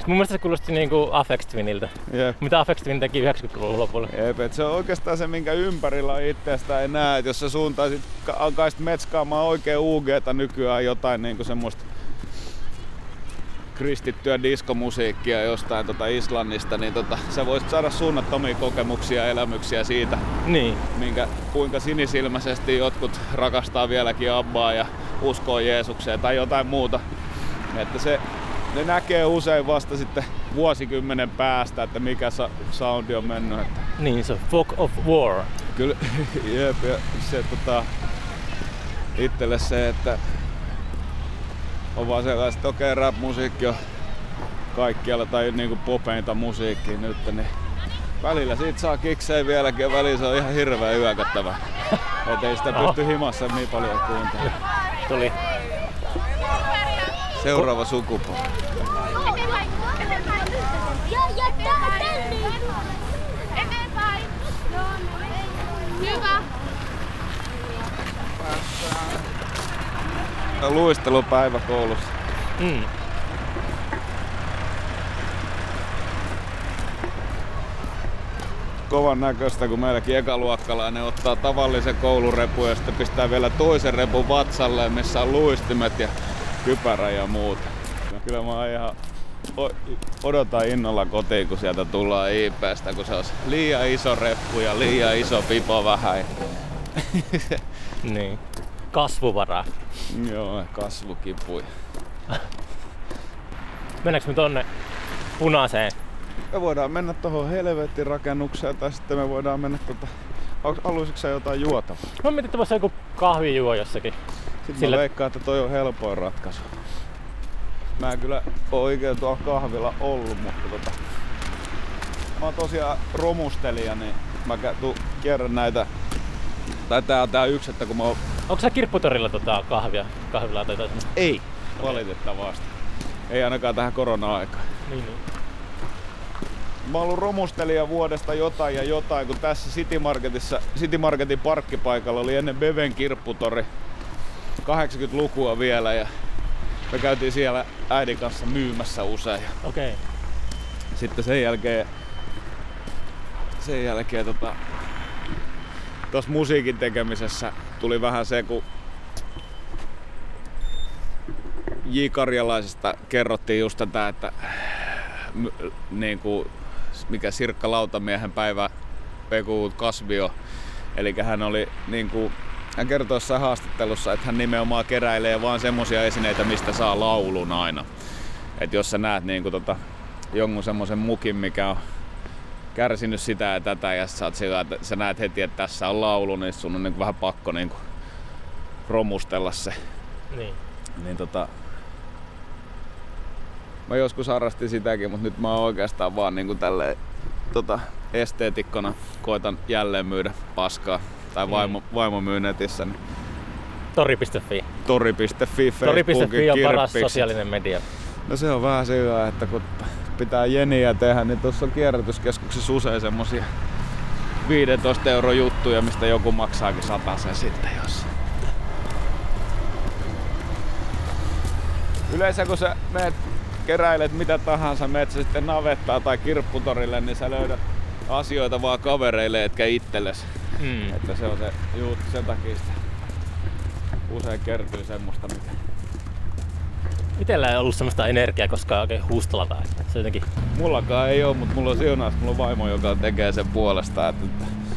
mun mielestä se kuulosti niinku Afex Twiniltä. Jep. Mitä Afex Twin teki 90-luvun lopulla. Jep, et se on oikeastaan se, minkä ympärillä itsestä ei näe. Et jos sä suuntaisit, ka- alkaisit metskaamaan oikein UGtä nykyään jotain niinku semmoista kristittyä diskomusiikkia jostain tota Islannista, niin tota, sä voisit saada suunnattomia kokemuksia ja elämyksiä siitä, Niin. minkä, kuinka sinisilmäisesti jotkut rakastaa vieläkin Abbaa ja uskoo Jeesukseen tai jotain muuta. Että se, ne näkee usein vasta sitten vuosikymmenen päästä, että mikä sa- soundi on mennyt. Että Niin, se Fog of War. kyllä, jep, ja se tota, itselle se, että on vaan sellaista, että okei, rap-musiikki on kaikkialla tai niinku popeinta musiikkia nyt, niin välillä siitä saa kiksejä vieläkin ja välillä se on ihan hirveän yökättävä. Et ei sitä pysty himassa niin paljon kuuntelemaan. Tuli. Seuraava sukupolvi. Eteenpäin! Eteenpäin! Ja, ja tää tänne! Eteenpäin! Hyvä! Luistelupäivä koulussa. Mm. Kovan näköistä, kun meilläkin ekaluokkalainen ottaa tavallisen koulurepun ja sitten pistää vielä toisen repun vatsalle, missä on luistimet ja kypärä ja muuta. No, kyllä mä ihan odotan innolla kotiin, kun sieltä tullaan IPstä, kun se on liian iso reppu ja liian iso pipo vähän. Niin. Kasvuvaraa. Joo, kasvukipuja. Mennäänkö me tonne punaiseen? Me voidaan mennä tuohon helvetin rakennukseen tai sitten me voidaan mennä. Onks- Haluaisitko jotain juotavaa? Mä mietin, että voisi joku kahvijuo jossakin. Sitten Sillä- mä veikkaan, että toi on helpoin ratkaisu. Mä en kyllä oikein tuolla kahvilla ollut, mutta tota... Mä oon tosiaan romustelija, niin mä kä- tu- kierrän näitä... Tai tää on tää yksi, että kun mä oon... Onko sä kirpputorilla tota kahvia, kahvilaa tai jotain? Ei! Valitettavasti. Ei ainakaan tähän korona-aikaan. Niin, niin. Mä oon ollut romustelija vuodesta jotain ja jotain, kun tässä City Marketissa, City Marketin parkkipaikalla oli ennen Beven kirpputori 80-lukua vielä ja me käytiin siellä äidin kanssa myymässä usein. Okei. Okay. sitten sen jälkeen, sen jälkeen tota, tuossa musiikin tekemisessä tuli vähän se, kun J. Karjalaisesta kerrottiin just tätä, että niin kuin, mikä Sirkka Lautamiehen päivä Peku Kasvio. Eli hän oli niin kuin, hän kertoi jossain haastattelussa, että hän nimenomaan keräilee vaan semmosia esineitä, mistä saa laulun aina. Et jos sä näet niin kuin, tota, jonkun semmoisen mukin, mikä on kärsinyt sitä ja tätä ja sä, oot sillä, että sä näet heti, että tässä on laulu, niin sun on niin kuin vähän pakko niin kuin romustella se. Niin. Niin tota, mä joskus harrastin sitäkin, mutta nyt mä oon oikeastaan vaan niinku tälleen tota, esteetikkona koitan jälleen myydä paskaa. Tai vaimo, vaimo myy netissä. Niin Tori.fi. tori.fi, Tori.fi on paras sosiaalinen media. No se on vähän sillä, että kun pitää jeniä tehdä, niin tuossa on kierrätyskeskuksessa usein semmosia 15 euro juttuja, mistä joku maksaakin sen sitten jos. Yleensä kun sä meet keräilet mitä tahansa, meet sä sitten navettaa tai kirpputorille, niin sä löydät asioita vaan kavereille etkä itsellesi. Mm. Että se on se juttu, sen takia sitä usein kertyy semmoista, mikä Itellä ei ollut semmoista energiaa koskaan oikein hustlata. että Se jotenkin... Mullakaan ei oo, mutta mulla on siunaus, mulla on vaimo, joka tekee sen puolesta. Että,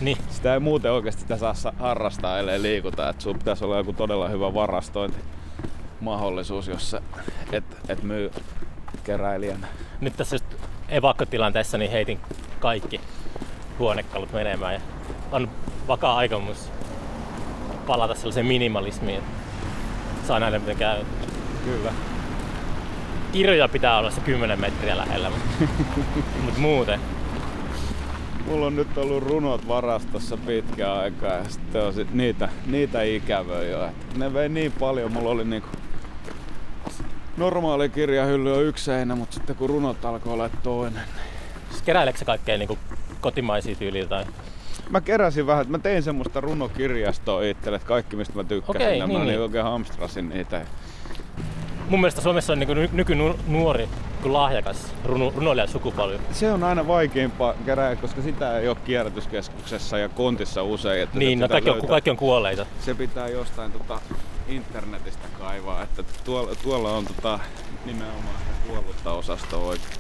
Niin. sitä ei muuten oikeasti sitä saa sa- harrastaa, ellei liikuta. Että sun pitäisi olla joku todella hyvä varastointimahdollisuus, jos sä et, et myy keräilijänä. Nyt tässä just evakkotilanteessa niin heitin kaikki huonekalut menemään ja on vakaa aikomus palata sellaiseen minimalismiin, että saa nähdä miten käy. Kyllä. Kirjoja pitää olla se 10 metriä lähellä, mutta mut muuten. Mulla on nyt ollut runot varastossa pitkään aikaa ja sitten on sit niitä, niitä ikävöi jo. Et ne vei niin paljon, mulla oli niinku normaali kirjahylly on yksi seinä, mutta sitten kun runot alkoi olla toinen, Siis keräileekö sä kaikkea niin kotimaisia tyyliä tai... Mä keräsin vähän, että mä tein semmoista runokirjastoa itselle, että kaikki mistä mä tykkäsin, Okei, ja niin, mä niin. niin oikein hamstrasin niitä. mun mielestä Suomessa on niin nykynuori kuin lahjakas runo, runoilija sukupolvi. Se on aina vaikeimpaa kerää, koska sitä ei ole kierrätyskeskuksessa ja kontissa usein. Että niin, no kaikki on, kaikki on kuolleita. Se pitää jostain tota, internetistä kaivaa, että tuolla, tuolla on tota, nimenomaan kuollutta osastoa oikein.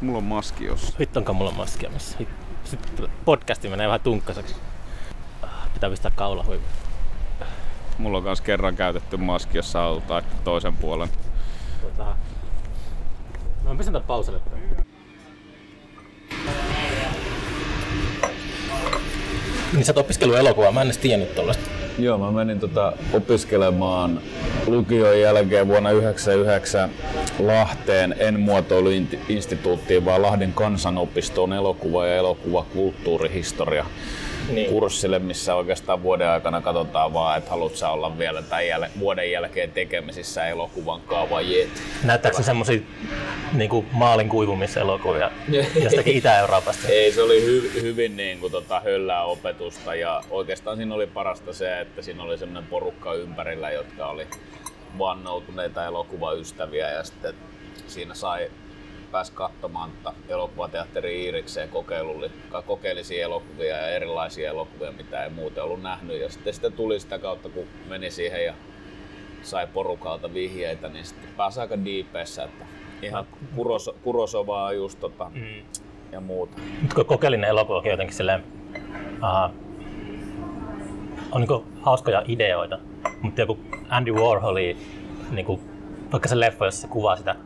Mulla on maski jos. Hittonkaan mulla on maskia missä. Sitten podcasti menee vähän tunkkaseksi. Pitää pistää kaulahuivi. Mulla on myös kerran käytetty maski, jossa halutaan toisen puolen. Tota, Mä pistän tän pauselle. Niin sä oot opiskellut elokuvaa, mä en edes tiennyt tollaista. Joo, mä menin tota opiskelemaan lukion jälkeen vuonna 1999 Lahteen. En muotoiluinstituuttiin, vaan Lahden kansanopistoon elokuva- ja elokuvakulttuurihistoria niin. kurssille, missä oikeastaan vuoden aikana katsotaan vaan, että haluat sä olla vielä tämän jäl- vuoden jälkeen tekemisissä elokuvan kaavajet. Näyttääkö se semmoisia niin maalin kuivumiselokuvia jostakin Itä-Euroopasta? Ei, se oli hy- hyvin niin kuin, tota, höllää opetusta ja oikeastaan siinä oli parasta se, että siinä oli semmoinen porukka ympärillä, jotka oli vannoutuneita elokuvaystäviä ja sitten siinä sai pääsi katsomaan elokuvateatteri Iirikseen kokeilulle, kokeilisi elokuvia ja erilaisia elokuvia, mitä ei muuten ollut nähnyt. Ja sitten sitä tuli sitä kautta, kun meni siihen ja sai porukalta vihjeitä, niin sitten pääsi aika diipeissä, että ihan kuros, kurosovaa just tota, mm. ja muuta. Nyt kun kokeilin elokuvakin jotenkin silleen, uh, on niin hauskoja ideoita, mutta joku Andy Warholi, niin kuin, vaikka se leffa, jossa se kuvaa sitä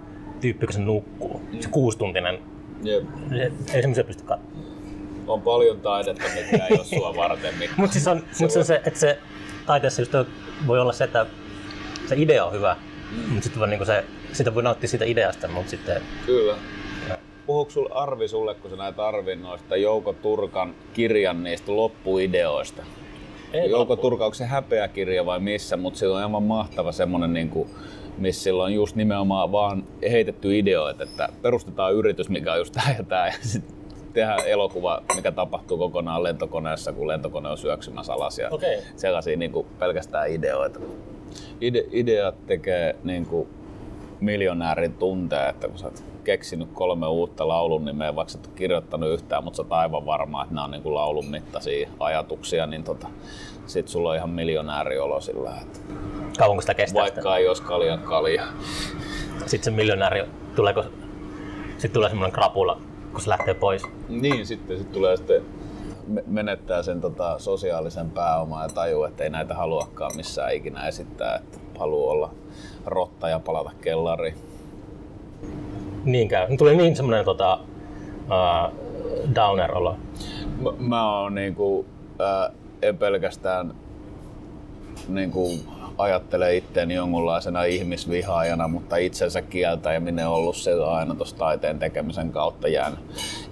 tyyppi, kun se nukkuu. Mm. Se kuustuntinen. Jep. Ei semmoisia pysty katsomaan. On paljon taidetta, mikä ei ole sua varten. Mutta siis on, se, mut se, on se, että se taiteessa just voi olla se, että se idea on hyvä, mm. mutta sitten niin se, sitä voi nauttia siitä ideasta, mutta sitten... Kyllä. Puhuuko sul Arvi sulle, kun sä näet Arvin noista Jouko Turkan kirjan niistä loppuideoista? Ei Jouko loppu. Turka, onko se häpeä kirja vai missä, mutta se on aivan mahtava semmonen niin kuin missä silloin just nimenomaan vaan heitetty ideoita, että perustetaan yritys, mikä on just tämä ja tämä, ja sitten tehdään elokuva, mikä tapahtuu kokonaan lentokoneessa, kun lentokone on syöksymässä alas ja okay. sellaisia niin kuin pelkästään ideoita. Ide, ideat tekee niin kuin miljonäärin tunteja, että kun sä oot keksinyt kolme uutta laulun nimeä, vaikka sä et ole kirjoittanut yhtään, mutta sä oot aivan varma, että nämä on niin kuin laulun mittaisia ajatuksia, niin tota, sit sulla on ihan miljonääriolo sillä, että Kauanko sitä kestää? Vaikka sitä? ei olisi kaljan kalja. Sitten se miljonääri, tuleeko, sitten tulee semmoinen krapula, kun se lähtee pois. Niin, sitten sit tulee sitten menettää sen tota, sosiaalisen pääoman ja tajuu, että ei näitä haluakaan missään ikinä esittää, että haluaa olla rotta ja palata kellariin. Niin käy. Tuli niin semmoinen tota, uh, downer-olo. Mä, mä oon niinku, uh, en pelkästään niinku, ajattelee itseäni jonkunlaisena ihmisvihaajana, mutta itsensä kieltäminen on ollut se aina tuossa taiteen tekemisen kautta jäänyt,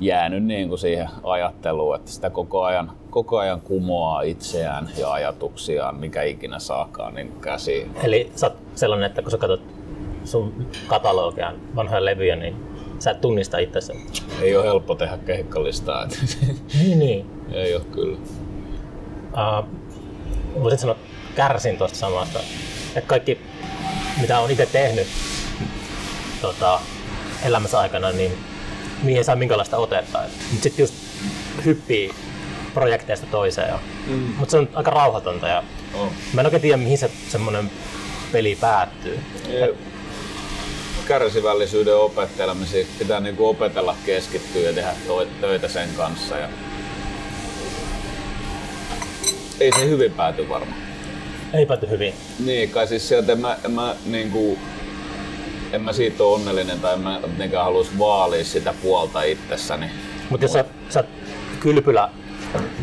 jäänyt niin kuin siihen ajatteluun, että sitä koko ajan, koko ajan kumoaa itseään ja ajatuksiaan, mikä ikinä saakaan niin käsiin. Eli sä oot sellainen, että kun sä katsot sun katalogia, vanhoja levyjä, niin sä et tunnista itsesi. Ei ole helppo tehdä keikkalistaa. niin, niin. Ei ole kyllä. Uh, voisit sanoa kärsin tuosta samasta. Että kaikki, mitä on itse tehnyt tota, elämässä aikana, niin mihin ei saa minkälaista otetta. Mutta sitten just hyppii projekteista toiseen. Ja, mm. Mutta se on aika rauhatonta ja oh. mä en oikein tiedä, mihin se semmoinen peli päättyy. Et, kärsivällisyyden opettelemisiin pitää niinku opetella keskittyä ja tehdä töitä sen kanssa. Ja... Ei se hyvin pääty varmaan. Ei pääty hyvin. Niin, kai siis sieltä en mä, en mä niinku, en mä siitä ole onnellinen tai en mä mitenkään haluaisi vaalia sitä puolta itsessäni. Mutta jos sä, sä kylpylä,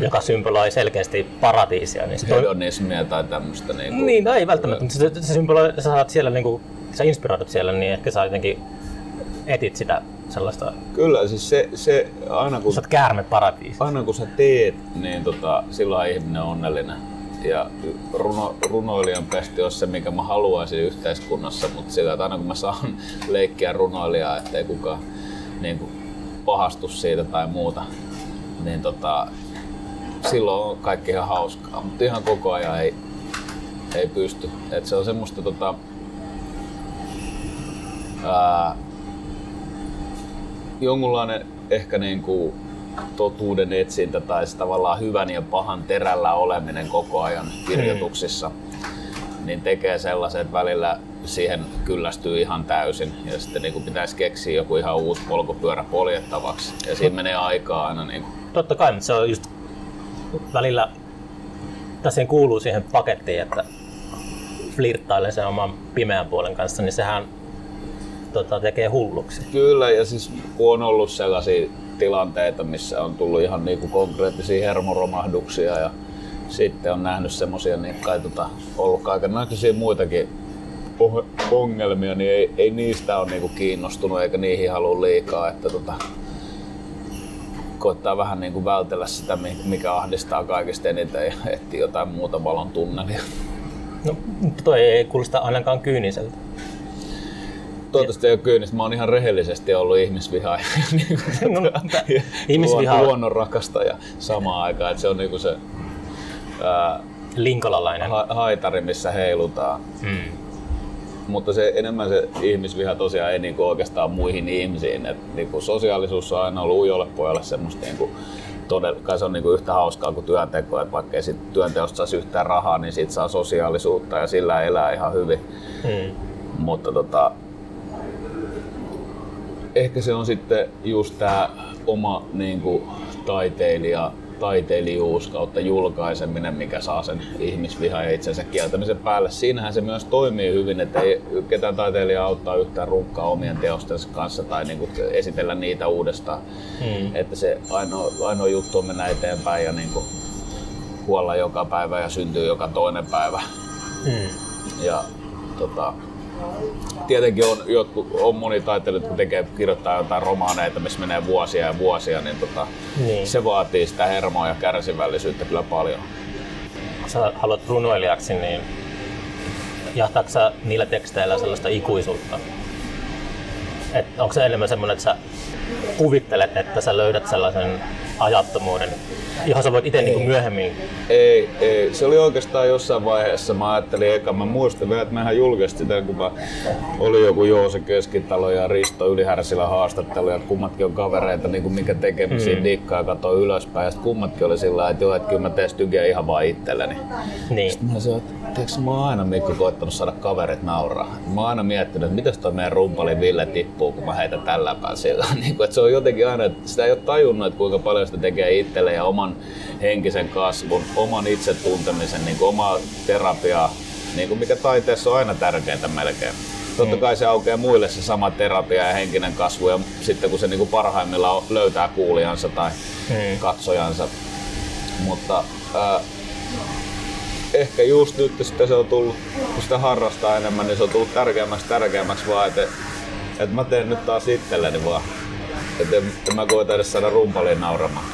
joka symboloi selkeästi paratiisia, niin se Hedonismia tai tämmöistä. Niinku... Niin, no ei välttämättä, mutta se, se symboloi, sä saat siellä niinku, sä inspiroidut siellä, niin ehkä sä jotenkin etit sitä sellaista... Kyllä, siis se, se aina kun... Sä oot käärme paratiisissa. Aina kun sä teet, niin tota, silloin ihminen on onnellinen ja runo, runoilijan pesti on se, mikä mä haluaisin yhteiskunnassa, mutta sillä, että aina kun mä saan leikkiä runoilijaa, ettei kukaan niin kuin, pahastu siitä tai muuta, niin tota, silloin on kaikki ihan hauskaa, mutta ihan koko ajan ei, ei pysty. Et se on semmoista, tota, ää, jonkunlainen ehkä niin kuin totuuden etsintä tai tavallaan hyvän ja pahan terällä oleminen koko ajan kirjoituksissa, niin tekee sellaisen, että välillä siihen kyllästyy ihan täysin ja sitten niin kuin pitäisi keksiä joku ihan uusi polkupyörä poljettavaksi. Ja siinä menee aikaa aina niin kuin Totta kai, mutta se on just välillä, tässä kuuluu siihen pakettiin, että flirttailee sen oman pimeän puolen kanssa, niin sehän tota, tekee hulluksi. Kyllä, ja siis kun on ollut sellaisia tilanteita, missä on tullut ihan niinku konkreettisia hermoromahduksia ja sitten on nähnyt semmoisia niin kai tota, ollut kaikenlaisia muitakin ongelmia, niin ei, ei niistä ole niinku kiinnostunut eikä niihin halua liikaa. Että tota, koittaa vähän niinku vältellä sitä, mi- mikä ahdistaa kaikista eniten ja etsiä jotain muuta valon tunnelia. No, mutta toi ei kuulosta ainakaan kyyniseltä. Toivottavasti ei ole kyynistä. Mä oon ihan rehellisesti ollut ihmisvihaaja. No, ihmisviha- luon- luonnon rakastaja samaan aikaan. Että se on niinku se ää, Linkolalainen. ha- haitari, missä heilutaan. Mm. Mutta se enemmän se ihmisviha tosiaan ei niinku oikeastaan muihin ihmisiin. Et niinku sosiaalisuus on aina ollut ujolle pojalle semmoista niinku, todella, kai se on niinku yhtä hauskaa kuin työnteko, että vaikka ei sit työnteosta saisi yhtään rahaa, niin siitä saa sosiaalisuutta ja sillä elää ihan hyvin. Mm. Mutta tota, ehkä se on sitten just tämä oma niin kuin, taiteilija, taiteilijuus kautta julkaiseminen, mikä saa sen ihmisvihan ja itsensä kieltämisen päälle. Siinähän se myös toimii hyvin, että ei ketään taiteilijaa auttaa yhtään runkkaa omien teostensa kanssa tai niin kuin, esitellä niitä uudestaan. Mm. Että se ainoa, ainoa juttu on mennä eteenpäin ja niin kuin, kuolla joka päivä ja syntyy joka toinen päivä. Mm. Ja tota, tietenkin on, jotkut, on moni taiteilija, jotka tekee, kirjoittaa jotain romaaneita, missä menee vuosia ja vuosia, niin, tota, Niin. se vaatii sitä hermoa ja kärsivällisyyttä kyllä paljon. Kun sä haluat runoilijaksi, niin jahtaako sä niillä teksteillä sellaista ikuisuutta? Et onko se enemmän semmoinen, että sä kuvittelet, että sä löydät sellaisen ajattomuuden, johon sä voit itse niin myöhemmin... Ei, ei, se oli oikeastaan jossain vaiheessa, mä ajattelin eka, mä muistan vielä, että mehän julkaistiin sitä, kun mä oli joku Joose Keskitalo ja Risto Ylihärsilä haastattelu ja kummatkin on kavereita, niin kuin mikä tekemisiin mm. dikkaa ja katsoi ylöspäin ja sitten kummatkin oli sillä lailla, että joo, että kyllä mä teen ihan vaan itselleni. Niin. Mä sanoin, että tiedätkö, mä oon aina Mikko koittanut saada kaverit nauraa. Mä oon aina miettinyt, että mitäs toi meidän rumpali Ville tippuu, kun mä heitän tällä sillä. Niin kuin, että se on jotenkin aina, että sitä ei ole tajunnut, että kuinka paljon sitä tekee itselle ja oman henkisen kasvun, oman itsetuntemisen, niin omaa terapiaa, niin kuin mikä taiteessa on aina tärkeintä melkein. Totta kai se aukeaa muille se sama terapia ja henkinen kasvu ja sitten kun se niin kuin parhaimmillaan löytää kuulijansa tai Mm. katsojansa. Mutta ää, ehkä just nyt sitten se on tullut, kun sitä harrastaa enemmän, niin se on tullut tärkeämmäksi tärkeämmäksi vaan, että, että mä teen nyt taas itselleni vaan. Että en, en mä koeta edes saada rumpaliin nauramaan.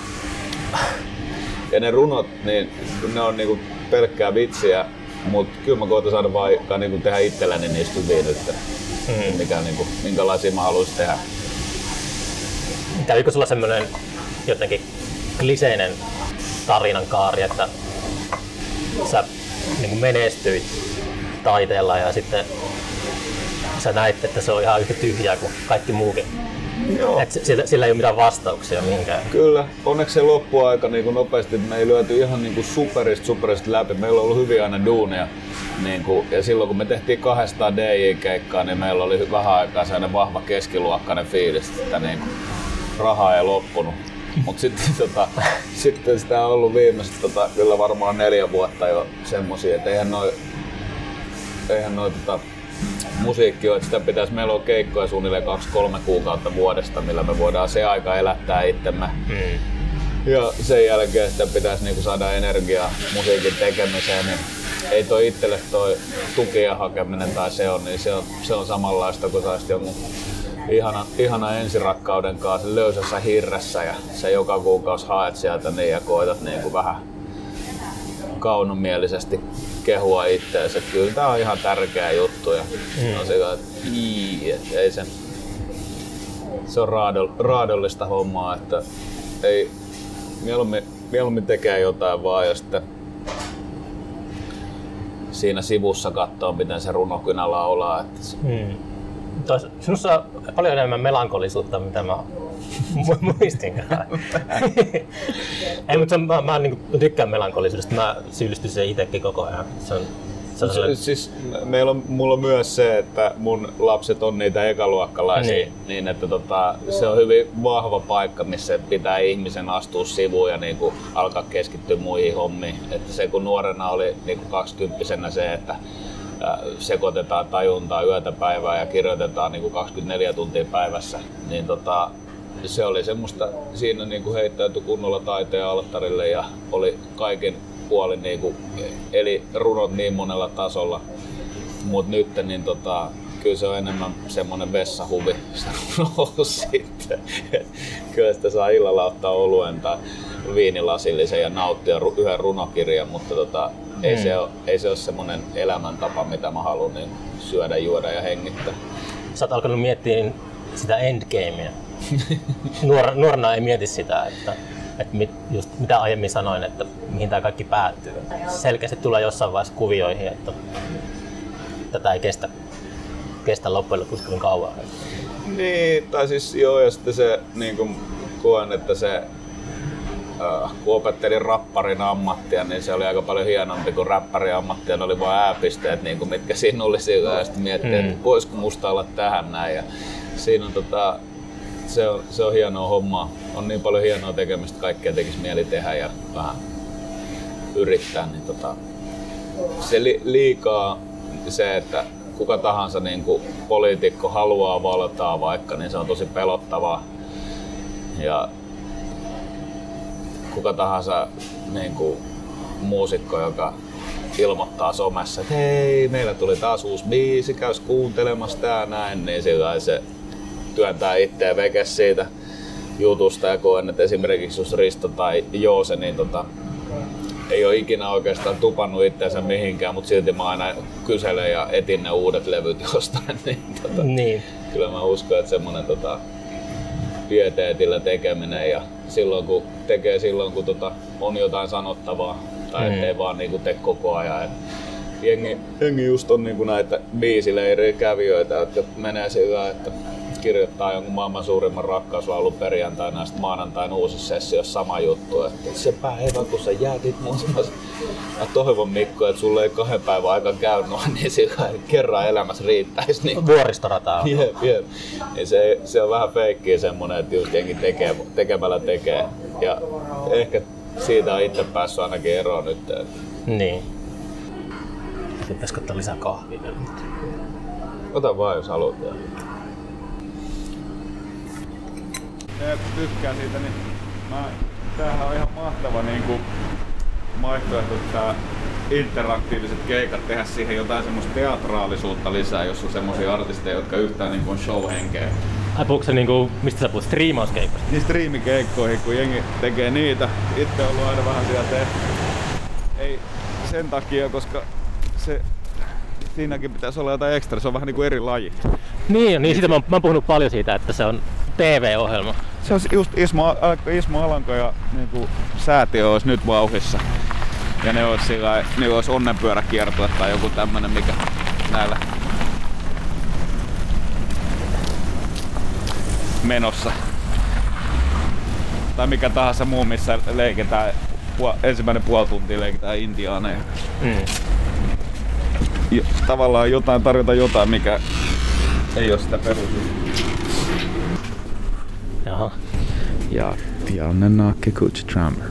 Ja ne runot, niin ne on niinku pelkkää vitsiä, mutta kyllä mä koitan saada vaikka niinku tehdä itselleni niistä hyviä nyt. Mm. Mikä, niinku, minkälaisia mä haluaisin tehdä. Kävikö sulla semmoinen jotenkin kliseinen tarinan kaari, että sä niin kuin menestyit taiteella ja sitten sä näit, että se on ihan yhtä tyhjää kuin kaikki muukin. Joo. Et sillä, sillä ei ole mitään vastauksia mihinkään. Kyllä, onneksi se loppuaika niin kuin nopeasti, me ei lyöty ihan niin kuin superista superista läpi. Meillä on ollut hyvin aina duunia. Niin kuin, ja silloin kun me tehtiin 200 DJ-keikkaa, niin meillä oli vähän aikaa sellainen vahva keskiluokkainen fiilis, että niin kuin, rahaa ei loppunut. Mutta sitten, tota, sitten sitä on ollut viimeiset tota, kyllä varmaan neljä vuotta jo semmosia, että eihän noin eihän noi, tota, musiikki ole, että sitä pitäisi, meillä on keikkoja suunnilleen 2-3 kuukautta vuodesta, millä me voidaan se aika elättää itsemme. Mm. Ja sen jälkeen sitten pitäisi niinku saada energiaa musiikin tekemiseen, niin ei toi itselle toi tukien hakeminen tai se on, niin se on, se on samanlaista kuin saisit jonkun ihana, ihana ensirakkauden kanssa löysässä hirressä ja se joka kuukausi haet sieltä niin ja koetat niinku vähän kaunomielisesti kehua itteensä. Kyllä tää on ihan tärkeä juttu ja mm. on se, että ii, et ei sen, se on raadol, raadollista hommaa, että ei, mieluummin, mieluummin tekee jotain vaan ja sitten siinä sivussa katsoo, miten se runokynä laulaa. Että se, Mm. Tois, sinussa on paljon enemmän melankolisuutta, mitä mä mu- muistinkaan. Ei, mutta se on, mä, mä, niin kuin, tykkään melankolisuudesta. Mä syyllistyn siihen itsekin koko ajan. Se on, se on sellainen, Siis meillä on, mulla on myös se, että mun lapset on niitä ekaluokkalaisia, Niin. niin, että tota, se on hyvin vahva paikka, missä pitää ihmisen astua sivuun ja niin kuin alkaa keskittyä muihin hommiin. Että se kun nuorena oli niin kuin 20 se, että sekoitetaan tajuntaa yötä päivää ja kirjoitetaan niin kuin 24 tuntia päivässä, niin tota, se oli semmoista, siinä niin kuin heittäytyi kunnolla taiteen alttarille ja oli kaiken puolin niin kuin, eli runot niin monella tasolla. Mutta nyt niin tota, kyllä se on enemmän semmoinen vessahuvi se on ollut sitten. kyllä sitä saa illalla ottaa oluen tai viinilasillisen ja nauttia ru- yhden runokirjan, mutta tota, ei, Mm. se ole, ei se ole semmoinen elämäntapa, mitä mä haluan niin syödä, juoda ja hengittää. sä oot alkanut miettiä sitä endgamea. Nuor, nuorena ei mieti sitä, että, että mit, just mitä aiemmin sanoin, että mihin tämä kaikki päättyy. Selkeästi tulee jossain vaiheessa kuvioihin, että tätä ei kestä, kestä loppujen lopuksi kovin kauan. Niin, tai siis joo, ja sitten se niin kuin koen, että se kun opettelin rapparin ammattia, niin se oli aika paljon hienompi kuin räppärin ammattia. Ne oli vain ääpisteet, niin kuin mitkä siinä oli sillä. Ja sitten miettii, Mm. mm. että voisiko musta olla tähän näin. Ja siinä on tota, se on, se on hienoa hommaa. On niin paljon hienoa tekemistä, kaikkea tekisi mieli tehdä ja vähän yrittää. Niin tota, se li, liikaa se, että kuka tahansa niin kuin poliitikko haluaa valtaa vaikka, niin se on tosi pelottavaa. Ja kuka tahansa niin kuin muusikko, joka ilmoittaa somessa, että hei, meillä tuli taas uusi biisi, käys kuuntelemassa tää näin, niin sillä se työntää itseä veke siitä jutusta ja koen, että esimerkiksi jos Risto tai Joose, niin tota, ei ole ikinä oikeastaan tupannut itseänsä mihinkään, mutta silti mä aina kyselen ja etin ne uudet levyt jostain. Niin, tota, Niin. kyllä mä uskon, että semmonen tota, pieteetillä tekeminen ja silloin kun tekee silloin kun tota, on jotain sanottavaa tai Mm. ettei vaan niinku tee koko ajan. Et jengi, jengi just on niinku näitä biisileiriä kävijöitä, jotka menee sillä, että kirjoittaa jonkun maailman suurimman rakkauslaulun perjantaina ja sitten maanantain uusi sessio sama juttu. Että se päivä, kun sä jäätit mun Mä toivon Mikko, että sulle ei kahden päivän aika käy noin, niin sillä kerran elämässä riittäisi. Niin Vuoristorataa. Jep, jep. Niin se, se on vähän feikkiä semmonen, että just jengi tekee, tekemällä tekee. Ja ehkä siitä on itse päässyt ainakin eroon nyt. Niin. Pitäisikö ottaa lisää kahvia vielä? Ota vaan jos haluat. Ne tykkää siitä, niin mä, tämähän on ihan mahtava niin kuin, vaihtoehto, että interaktiiviset keikat tehdä siihen jotain semmoista teatraalisuutta lisää, jos on semmoisia artisteja, jotka yhtään niin kuin show-henkeä. Ai puhuuko se niinku, mistä sä puhut, striimauskeikosta? Niin striimikeikkoihin, kun jengi tekee niitä. Itse on ollut aina vähän siellä tehty. Ei sen takia, koska se siinäkin pitäisi olla jotain ekstra. Se on vähän niin kuin eri laji. Niin, niin siitä mä, oon- mä oon puhunut paljon siitä, että se on TV-ohjelma. Se on just Ismo, Ismo Alanko ja niin kuin, säätiö olisi nyt vauhissa. Ja ne olisi, sillä, niillä olisi onnenpyöräkiertue tai joku tämmönen, mikä näillä menossa. Tai mikä tahansa muu, missä leikitään ensimmäinen puoli tuntia leikitään intiaaneja. Mm. Jo, tavallaan jotain tarjota jotain, mikä ei ole sitä perus. Jaha. Ja Tianne Nakke Kutch Trammer.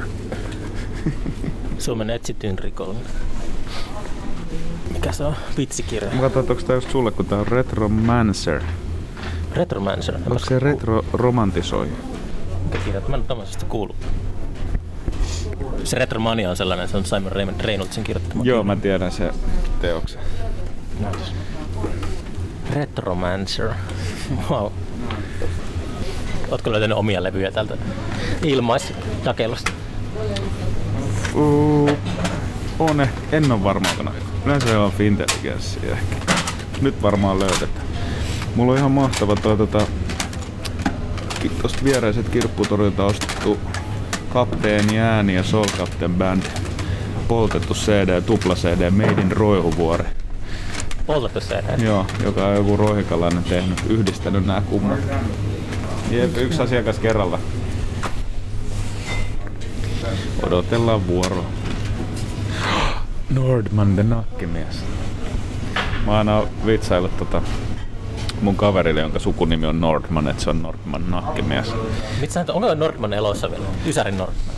Suomen etsityin rikollinen. Mikä se on? Vitsikirja. Mä että onko tää just sulle, kun tää on Retromancer. Retromancer. En Onko se retro romantisoi? Mikä kirja? Mä en ole tämmöisestä kuullut. Se Retromania on sellainen, se on Simon Raymond Reynoldsin kirjoittama. Joo, mä tiedän se teoksen. Nice. Retromancer. Wow. Ootko löytänyt omia levyjä tältä ilmaisjakelusta? Uh, on ehkä, en ole varmaan. Yleensä on Fintelligenssi ehkä. Nyt varmaan löydetään. Mulla on ihan mahtava toi tota, tosta viereiset kirpputorilta ostettu Kapteeni ääni ja Soul Captain Band poltettu CD, tupla CD, Made in Roihuvuori. poltettu enää. Joo, joka on joku rohikalainen tehnyt, yhdistänyt nämä kummat. Jep, yksi asiakas kerralla. Odotellaan vuoroa. Nordman the nakkimies. Mä oon aina vitsaillut tota mun kaverille, jonka sukunimi on Nordman, että se on Nordman nakkimies. Mitä sä, onko Nordman elossa vielä? Ysärin Nordman.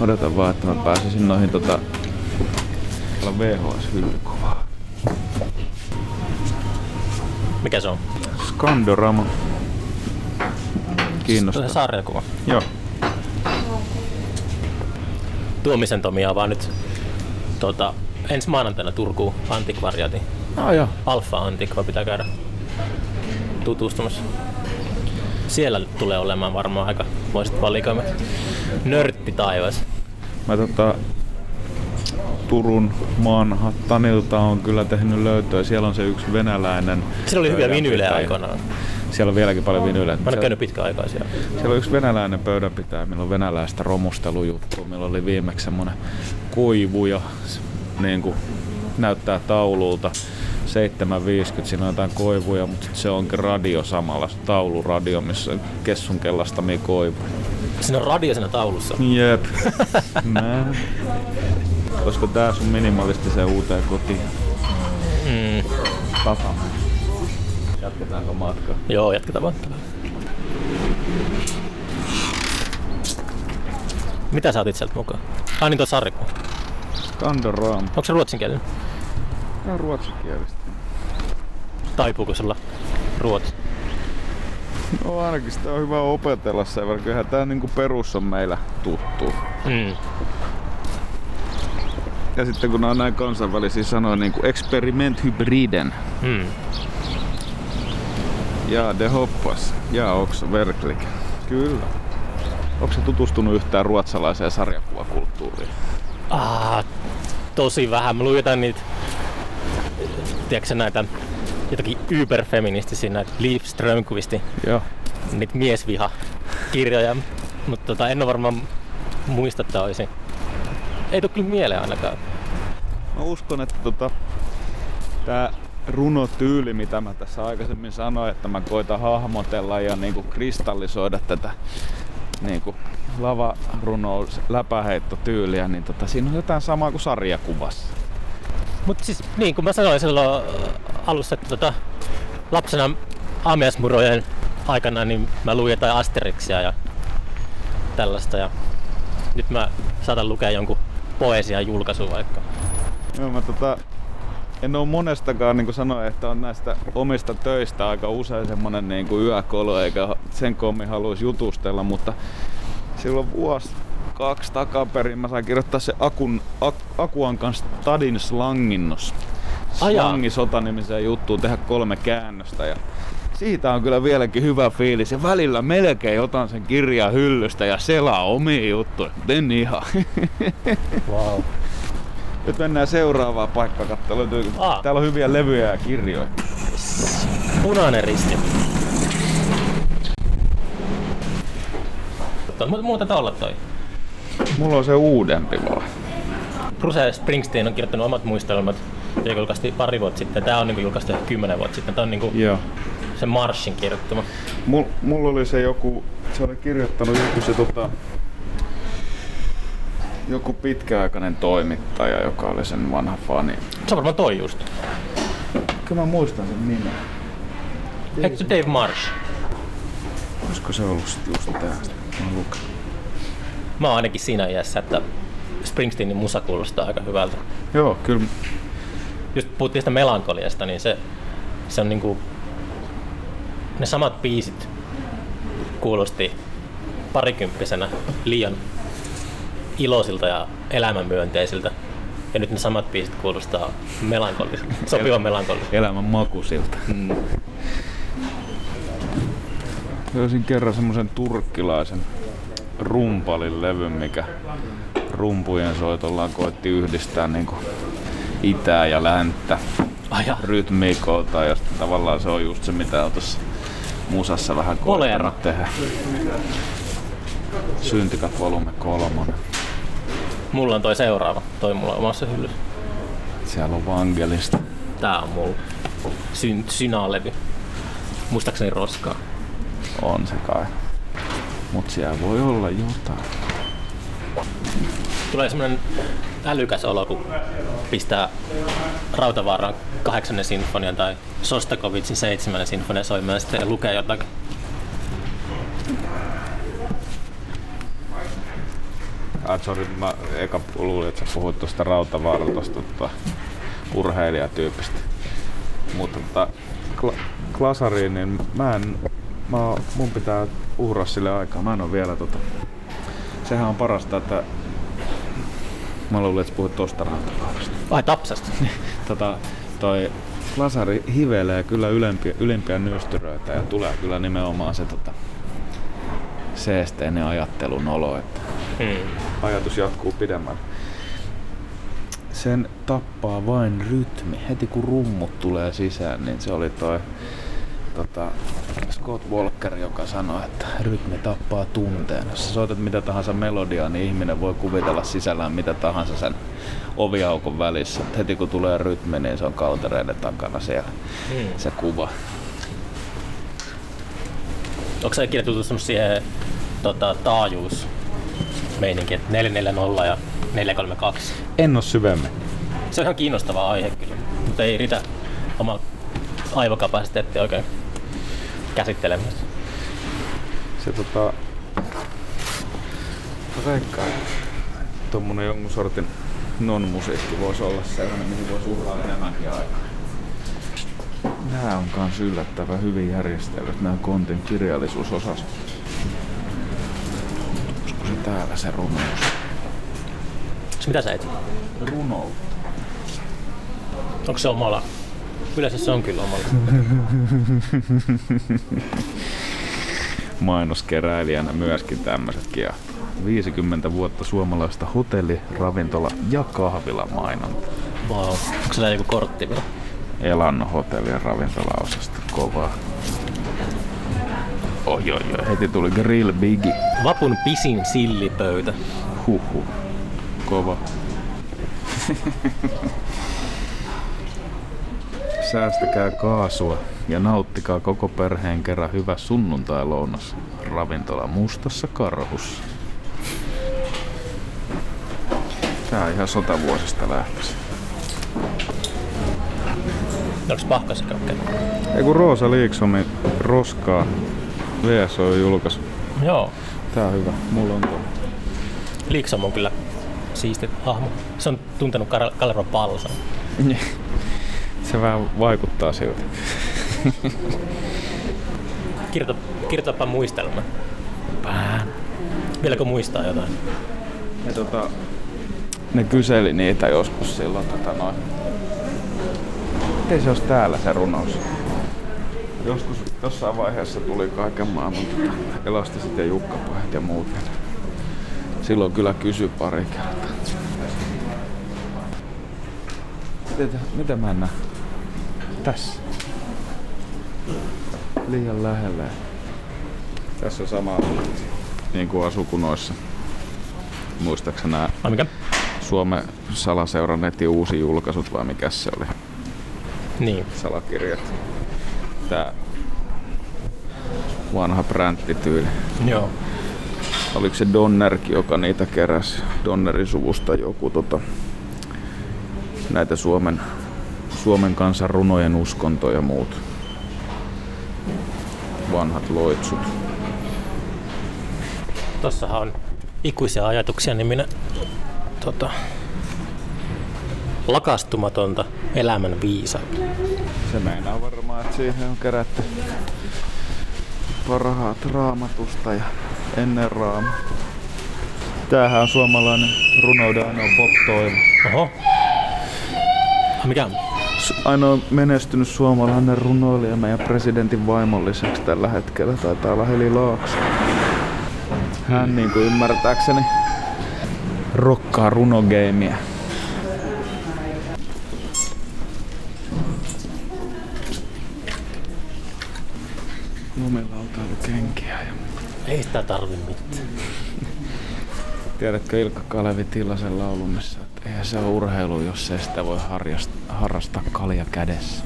Odotan vaan, että mä pääsisin noihin tota... Täällä on VHS hyllykovaa. Mikä se on? Skandorama. Kiinnostaa. sarjakuva. Joo. Tuomisen Tomi avaa nyt tota, ensi maanantaina Turkuun antikvariatin. Ah, joo. Alfa Antikva pitää käydä tutustumassa. Siellä tulee olemaan varmaan aika voisit valikoimat. Nörtti taivas. Mä tota, Turun Manhattanilta on kyllä tehnyt löytöä. Siellä on se yksi venäläinen. Siellä oli hyviä vinyylejä aikoinaan. Siellä on vieläkin paljon vinyylejä. Mä en ole käynyt pitkään aikaa siellä. Siellä on yksi venäläinen pöydänpitäjä, millä on venäläistä romustelujuttua. Meillä oli viimeksi semmonen koivu ja niin kuin näyttää taululta 750, siinä on jotain koivuja, mutta se onkin radio samalla, tauluradio, missä on kessun kellastamia koivuja. Siinä on radio siinä taulussa. Jep. Mä. Olisiko tää sun minimalistiseen uuteen kotiin? Mm. Tata. Jatketaanko matkaa? Joo, jatketaan matkaa. Mitä sä otit sieltä mukaan? Ai niin tuo sarjakuva. Skandoraam. Onko se ruotsinkielinen? Tää on ruotsinkielistä. Taipuuko sulla ruotsi? No ainakin sitä on hyvä opetella sen verran. Kyllähän tää niinku perus on meillä tuttu. Mm. Ja sitten kun on näin kansainvälisiä sanoja, niin kuin experiment hybriden. Mm. Ja de hoppas. Ja också verkligen. Kyllä. Onko se tutustunut yhtään ruotsalaiseen sarjakuvakulttuuriin? Ah, tosi vähän. Mä luin jotain niitä, tiedätkö näitä jotakin yberfeministisiä näitä Liv Strömqvistin Joo. niitä miesviha kirjoja, mutta tota, en ole varmaan muista, että olisin. Ei tule kyllä mieleen ainakaan. Mä uskon, että tota, tää runotyyli, mitä mä tässä aikaisemmin sanoin, että mä koitan hahmotella ja niinku kristallisoida tätä niinku lavarunous läpäheittotyyliä, niin tota, siinä on jotain samaa kuin sarjakuvassa. Mutta siis niin kuin mä sanoin silloin äh, alussa, että tota, lapsena aamiaismurojen aikana niin mä luin jotain Asterixia ja tällaista. Ja nyt mä saatan lukea jonkun poesian julkaisun vaikka. Joo, mä tota, en oo monestakaan niin sanoin, että on näistä omista töistä aika usein semmonen niin yökolo, eikä sen koommin haluaisi jutustella, mutta silloin vuosi kaksi takaperin mä sain kirjoittaa se Akun, Ak, Akuan kanssa Stadin slanginnos. Slangisota nimiseen juttuun tehdä kolme käännöstä ja siitä on kyllä vieläkin hyvä fiilis ja välillä melkein otan sen kirjan hyllystä ja selaa omia juttuja, mutta en ihan. Wow. Nyt mennään seuraavaan paikkaan katsomaan. Aa. Täällä on hyviä levyjä ja kirjoja. Punainen risti. Mutta muuta olla toi. Mulla on se uudempi vaan. Bruce Springsteen on kirjoittanut omat muistelmat, joka julkaistiin pari vuotta sitten. Tää on niinku julkaistu ehkä kymmenen vuotta sitten. Tää on niinku Joo. Se Marshin kirjoittama. Mul, mulla oli se joku, se oli kirjoittanut joku se tota, joku pitkäaikainen toimittaja, joka oli sen vanha fani. Se on varmaan toi just. Kyllä mä muistan sen nimen. Eikö se Dave Marsh? Olisiko se ollut sit just tää? Mä luken. Mä oon ainakin siinä iässä, että Springsteenin musa kuulostaa aika hyvältä. Joo, kyllä. Just puhuttiin sitä melankoliasta, niin se, se on niinku... Ne samat biisit kuulosti parikymppisenä liian iloisilta ja elämänmyönteisiltä. Ja nyt ne samat biisit kuulostaa melankolisilta, sopivan melankolisilta. Elämän makusilta. Mm. Löysin kerran semmosen turkkilaisen rumpalin levyn, mikä rumpujen soitollaan koetti yhdistää niinku itää ja länttä Ai ja, rytmiikolta ja tavallaan se on just se mitä on tuossa musassa vähän koettanut tehdä. Syntikat volume kolmonen. mulla on toi seuraava, toi mulla on omassa hyllyssä. Siellä on Vangelista. Tää on mulla. Syn, synalevy. Muistaakseni roskaa. On se kai. Mut siellä voi olla jotain. Tulee semmonen älykäs olo, kun pistää Rautavaaran kahdeksannen sinfonian tai Sostakovitsin seitsemännen sinfonian soimaan ja sitten lukee jotakin. Ah, sorry, mä eka luulin, että sä puhuit tuosta Rautavaaralta, tuosta tota, urheilijatyypistä. Mutta tota, kla- klasariin, niin mä en, mä, mun pitää uhraa sille aikaa. Mä en oo vielä tota... Sehän on parasta, että mä luulin, että sä puhuit tosta Rautavaarasta. Ai Tapsasta. tota, toi lasari hivelee kyllä ylempiä, ylimpiä nystyröitä ja tulee kyllä nimenomaan se tota, seesteinen ajattelun olo, että Hmm. ajatus jatkuu pidemmälle. Sen tappaa vain rytmi. Heti kun rummut tulee sisään, niin se oli toi tota, Scott Walker, joka sanoi, että rytmi tappaa tunteen. Jos sä soitat mitä tahansa melodiaa, niin ihminen voi kuvitella sisällään mitä tahansa sen oviaukon välissä. Et heti kun tulee rytmi, niin se on kaltereiden takana siellä Hmm. se kuva. Onko sä ikinä tutustunut siihen tota, taajuus meininki, että 440 ja 432? En oo syvemmin. Se on ihan kiinnostava aihe kyllä, mutta ei riitä oma aivokapasiteetti oikein käsittelemään. Se tota... Veikkaan, että tommonen jonkun sortin non-musiikki voisi olla sellainen, mihin voisi uhraa enemmänkin aikaa. Nää on kans yllättävän hyvin järjestellyt, nää kontin kirjallisuusosastot. Olisiko se täällä se runous? Mitä sä etsit? Runoutta. Onko se omalla? Yleensä se on kyllä omalla. Mainoskeräilijänä myöskin tämmösetkin. Ja 50 vuotta suomalaista hotelli, ravintola ja kahvilamainonta. Wow. Onko se joku kortti vielä? Elanno hotelli ja ravintolaosasta. Kovaa. Oi, oi, oi. Heti tuli Grill Biggie. Vapun pisin sillipöytä. Huhhuh. Kova. Säästäkää kaasua ja nauttikaa koko perheen kerran hyvä sunnuntai-lounas. Ravintola Mustassa Karhussa. Tää on ihan sotavuosista lähtöisin. Onko pahkas kokkeilla? Ei kun Roosa Liiksomin Roskaa VSO julkaisu. Joo. Tää on hyvä. Mulla on tuo. Liiksom on kyllä siisti hahmo. Se on tuntenut Kaleron palsan. Se vähän vaikuttaa siltä. Kirjoita, kirjoitapa muistelma. Pään. Vieläkö muistaa jotain? Ne, tota, ne kyseli niitä joskus silloin tota noin. Miten se olisi täällä se runous? Joskus jossain vaiheessa tuli kaiken maailman tota, elastiset ja jukkapaihat ja muut. Silloin kyllä kysy pari kertaa. Miten, miten mä en näe? Tässä. Liian lähellä. Tässä on sama niin kuin asukunoissa. Muistaakseni nämä Ai mikä? Suomen salaseuran netin uusi julkaisut vai mikä se oli? Niin. Salakirjat. Tää vanha bränttityyli. Joo. Oliko se Donnerkin, joka niitä keräsi? Donnerin suvusta joku tota, näitä Suomen, Suomen kansan runojen uskonto ja muut vanhat loitsut. Tossahan on ikuisia ajatuksia niminen tota, lakastumatonta elämän viisautta. Se meinaa varmaan, että siihen on kerätty parhaat raamatusta ja ennen raama. Tämähän on suomalainen runouden ainoa Bob Toivo. Oho. Mikä on? S- Ainoa menestynyt suomalainen runoilija meidän presidentin vaimon lisäksi tällä hetkellä taitaa olla Heli Laakso. Hän niin kuin ymmärtääkseni rokkaa runogeimia. Lumilautailukenkiä ja Ei sitä tarvi mitään. Tiedätkö Ilkka Kalevi Tilasen laulun, missä eihän se ole urheilu, jos ei sitä voi harjast- harrastaa kalja kädessä.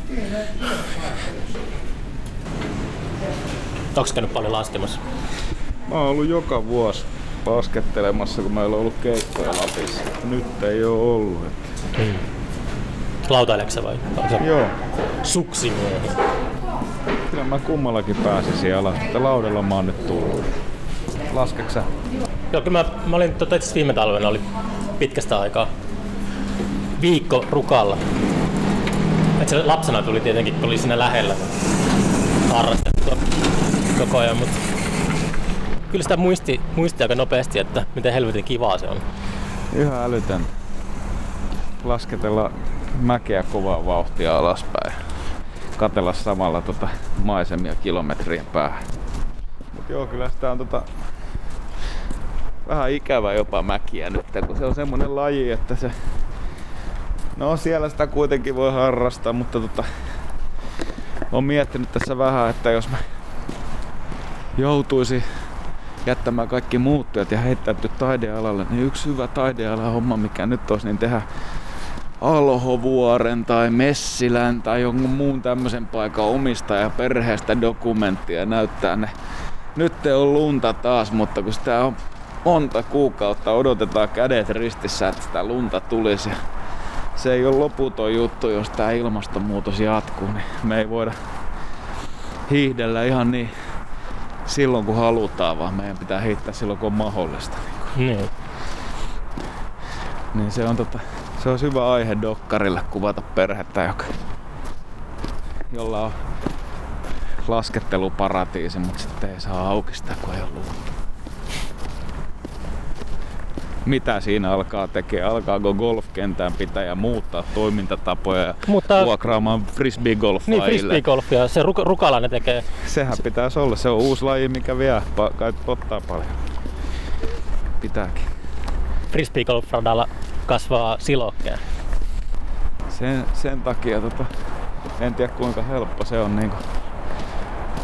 Onko käynyt paljon laskemassa? Mä oon ollut joka vuosi laskettelemassa, kun meillä on ollut keikkoja Lapissa. Nyt ei oo ollut. Että... Mm. Lautaileksä vai? Joo, suksimiehi? kyllä mä kummallakin pääsisin alas, mutta laudella mä oon nyt tullut. Laskeksä? Joo, kyllä mä, mä olin tota, itse viime talvena oli pitkästä aikaa viikko rukalla. Et se lapsena tuli tietenkin, kun oli siinä lähellä harrastettua koko ajan, mutta kyllä sitä muisti, muisti aika nopeasti, että miten helvetin kivaa se on. Ihan älytön. Lasketella mäkeä kovaa vauhtia alaspäin. Katella samalla tota maisemia kilometrien päähän. Mut joo, kyllä sitä on tota vähän ikävä jopa mäkiä nyt, kun se on semmonen laji, että se... No siellä sitä kuitenkin voi harrastaa, mutta tota... Olen miettinyt tässä vähän, että jos mä joutuisi jättämään kaikki muut työt ja heittäytyy taidealalle, niin yksi hyvä taideala homma, mikä nyt olisi, niin tehdä Alhovuoren tai Messilän tai jonkun muun tämmöisen paikan omistaja perheestä dokumenttia ja näyttää ne. Nyt te on lunta taas, mutta kun sitä on monta kuukautta odotetaan kädet ristissä, että sitä lunta tulisi. Ja se ei ole loputon juttu, jos tämä ilmastonmuutos jatkuu, niin me ei voida hiihdellä ihan niin silloin kun halutaan, vaan meidän pitää heittää silloin kun on mahdollista. Niin. Niin se on tota, se on hyvä aihe dokkarille kuvata perhettä, joka, jolla on lasketteluparatiisi, mutta sitten ei saa auki sitä, kun ei ole lunta. Mitä siinä alkaa tekee? Alkaako golfkentään pitää ja muuttaa toimintatapoja ja Mutta- vuokraamaan frisbee-golfaa Niin, frisbeegolfia, se ruk- rukala ne tekee. Sehän pitäisi olla. Se on uusi laji, mikä vie. Pa- ottaa paljon. Pitääkin. Frisbeegolf-radalla kasvaa silokkeen. Sen, sen takia tota, en tiedä kuinka helppo se on niinku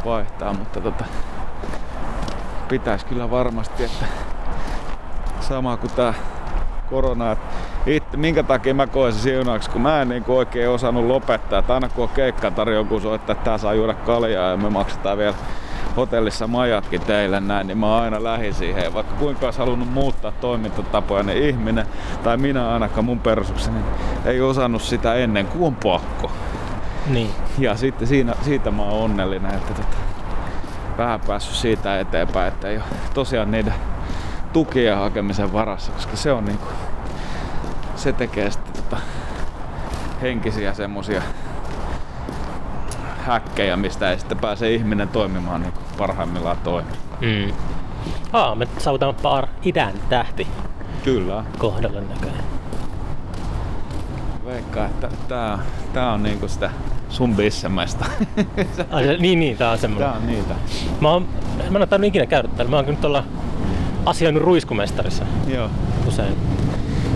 vaihtaa, mutta tota, pitäisi kyllä varmasti, että sama kuin tää korona, itse, minkä takia mä koen se siunaaksi, kun mä en niinku oikein osannut lopettaa, että aina kun on keikka tarjoku soittaa, että tää saa juoda kaljaa ja me maksetaan vielä hotellissa majatkin teille näin, niin mä aina lähin siihen. Vaikka kuinka olisi halunnut muuttaa toimintatapoja, niin ihminen, tai minä ainakaan mun persukseni, ei osannut sitä ennen kuin on pakko. Niin. Ja sitten siinä, siitä mä oon onnellinen, että tota, vähän päässyt siitä eteenpäin, että ei ole tosiaan niiden tukien hakemisen varassa, koska se on niinku, se tekee sitten tota, henkisiä semmosia häkkejä, mistä ei sitten pääse ihminen toimimaan niin parhaimmillaan toimii. Mm. Aa, me saavutamme par idän tähti Kyllä. kohdalle näköjään. Veikkaa, että tää, tää on niinku sitä sun bissemäistä. Ai, niin, niin, tää on semmonen. tää on niitä. Mä, oon, mä en ole ikinä käydä täällä. Mä oon nyt olla asioinut ruiskumestarissa Joo. usein.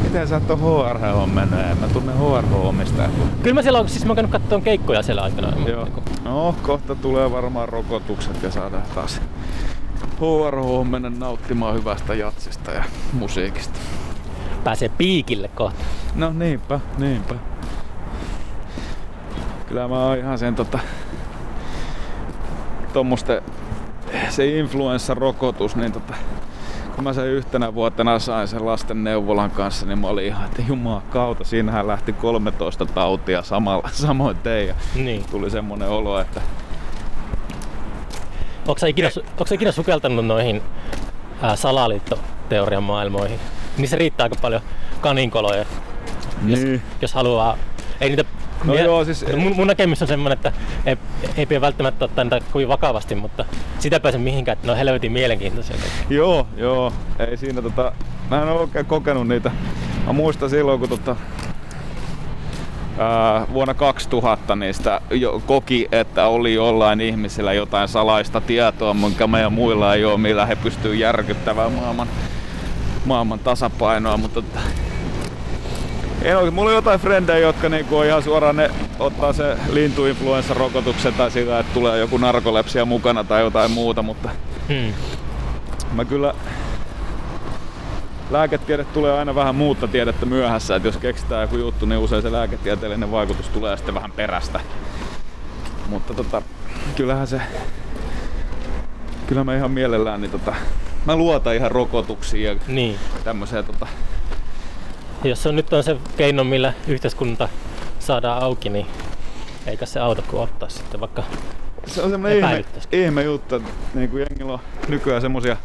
Miten sä et oo HRH mennyt? En mä tunne HRH-omistajaa. Kyllä mä siellä on, siis mä oon käynyt keikkoja siellä aikana. Joo. niinku- No, kohta tulee varmaan rokotukset ja saadaan taas HRH mennä nauttimaan hyvästä jatsista ja musiikista. Pääsee piikille kohta. No niinpä, niinpä. Kyllä mä oon ihan sen tota... Tommoste... Se influenssarokotus, niin tota... Kun mä sen yhtenä vuotena sain sen lasten neuvolan kanssa, niin mä olin ihan, että jumakauta, siinähän lähti 13 tautia samalla, samoin teidän. Niin. Tuli semmonen olo, että Onko sä ikinä, onko sä ikinä sukeltanut noihin ää, salaliittoteorian maailmoihin? Niissä riittää aika paljon kaninkoloja, jos, Niin. jos haluaa. Ei niitä No mie- joo, siis- mun, mun näkemys on semmonen, että ei, ei pidä välttämättä ottaa niitä kovin vakavasti, mutta sitä pääse mihinkään, että ne on helvetin mielenkiintoisia. Joo, joo. Ei siinä tota... Mä en oo oikein kokenut niitä. Mä muistan silloin, kun tota... Vuonna 2000 niistä jo koki, että oli jollain ihmisillä jotain salaista tietoa, minkä meidän muilla ei ole, millä he pystyy järkyttämään maailman, maailman tasapainoa, mutta tota, en oikein. Mulla on jotain frendejä, jotka niinku on ihan suoraan ne ottaa se lintuinfluenssarokotuksen tai sitä, että tulee joku narkolepsia mukana tai jotain muuta, mutta Hmm. Mä kyllä lääketiede tulee aina vähän muutta tiedettä myöhässä, että jos keksitään joku juttu, niin usein se lääketieteellinen vaikutus tulee sitten vähän perästä. Mutta tota, kyllähän se, kyllä mä ihan mielellään, niin tota, mä luotan ihan rokotuksiin ja Niin. tämmöiseen tota, Jos se on nyt on se keino, millä yhteiskunta saadaan auki, niin eikä se auta kuin ottaa sitten vaikka Se on semmoinen ihme, ihme juttu, että niin kuin jengillä on nykyään semmosia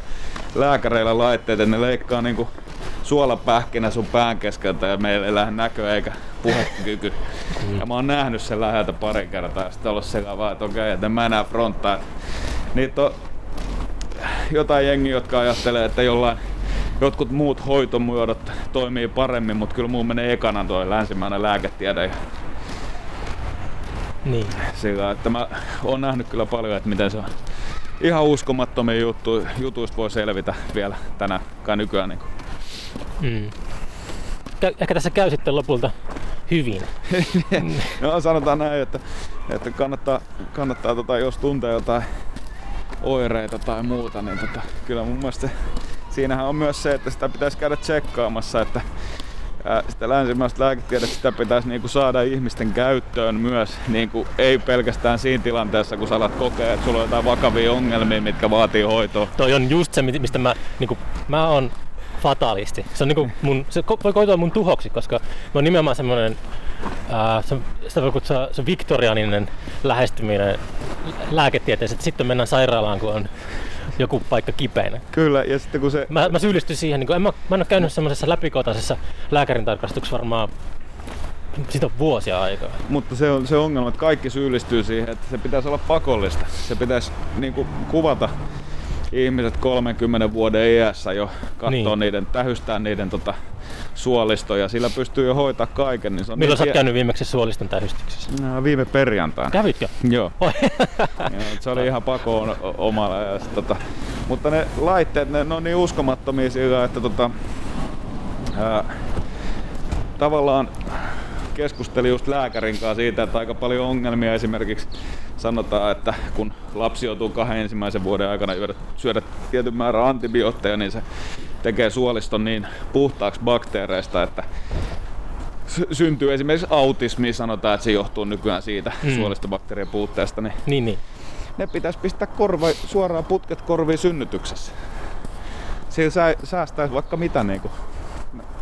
lääkäreillä laitteita, että ne leikkaa niinku suolapähkinä sun pään keskeltä ja meillä ei lähde näkö eikä puhekyky. Ja mä oon nähnyt sen läheltä pari kertaa ja sitten ollut sekä vaan, että okei, että en mä enää fronttaa. että Niitä on jotain jengiä, jotka ajattelee, että jollain jotkut muut hoitomuodot toimii paremmin, mutta kyllä muun menee ekana toi länsimäinen lääketiede. Niin. sillä, että mä oon nähnyt kyllä paljon, että miten se on ihan uskomattomia juttu, jutuista voi selvitä vielä tänä kai nykyään. Niin Mm. Kä- Ehkä tässä käy sitten lopulta hyvin. no, sanotaan näin, että, että kannattaa, kannattaa tota, jos tuntee jotain oireita tai muuta, niin tota, kyllä mun mielestä se, siinähän on myös se, että sitä pitäisi käydä tsekkaamassa, että sitä länsimäistä lääketiedettä sitä pitäisi niinku saada ihmisten käyttöön myös, niinku, ei pelkästään siinä tilanteessa, kun sä alat kokea, että sulla on jotain vakavia ongelmia, mitkä vaatii hoitoa. Toi on just se, mi- mistä mä, niinku, mä oon fatalisti. Se, on niinku mun, se voi koitua mun tuhoksi, koska mä oon nimenomaan semmoinen, se, sitä voi kutsua se viktorianinen lähestyminen lääketieteessä, että sitten mennään sairaalaan, kun on joku paikka kipeänä. Kyllä, ja sitten kun se... Mä, mä syyllistyn siihen, niin en mä, mä en ole käynyt semmoisessa läpikotaisessa lääkärin tarkastuksessa varmaan, siitä on vuosia aikaa. Mutta se on se ongelma, että kaikki syyllistyy siihen, että se pitäisi olla pakollista. Se pitäisi niin kuin, kuvata ihmiset 30 vuoden iässä jo, katsoa Niin. niiden, tähystää niiden tota, suolistoja. Sillä pystyy jo hoitaa kaiken. Niin se on Milloin sä niin oot käynyt viimeksi suoliston tähystyksessä? No, viime perjantaina. Kävitkö? Joo. Joo, se oli ihan pakoon omalla. Ja sit, tota, mutta ne laitteet, ne, ne on niin uskomattomia sillä, että tota, ää, tavallaan keskustelin just lääkärin kanssa siitä, että aika paljon ongelmia esimerkiksi sanotaan, että kun lapsi joutuu kahden ensimmäisen vuoden aikana syödä, syödä tietyn määrän antibiootteja, niin se tekee suoliston niin puhtaaksi bakteereista, että sy- syntyy esimerkiksi autismi, sanotaan, että se johtuu nykyään siitä Mm. suolistobakteerien puutteesta, niin niin, niin. ne pitäisi pistää korva, suoraan putket korviin synnytyksessä. Sillä sä, säästäisi vaikka mitä niinku.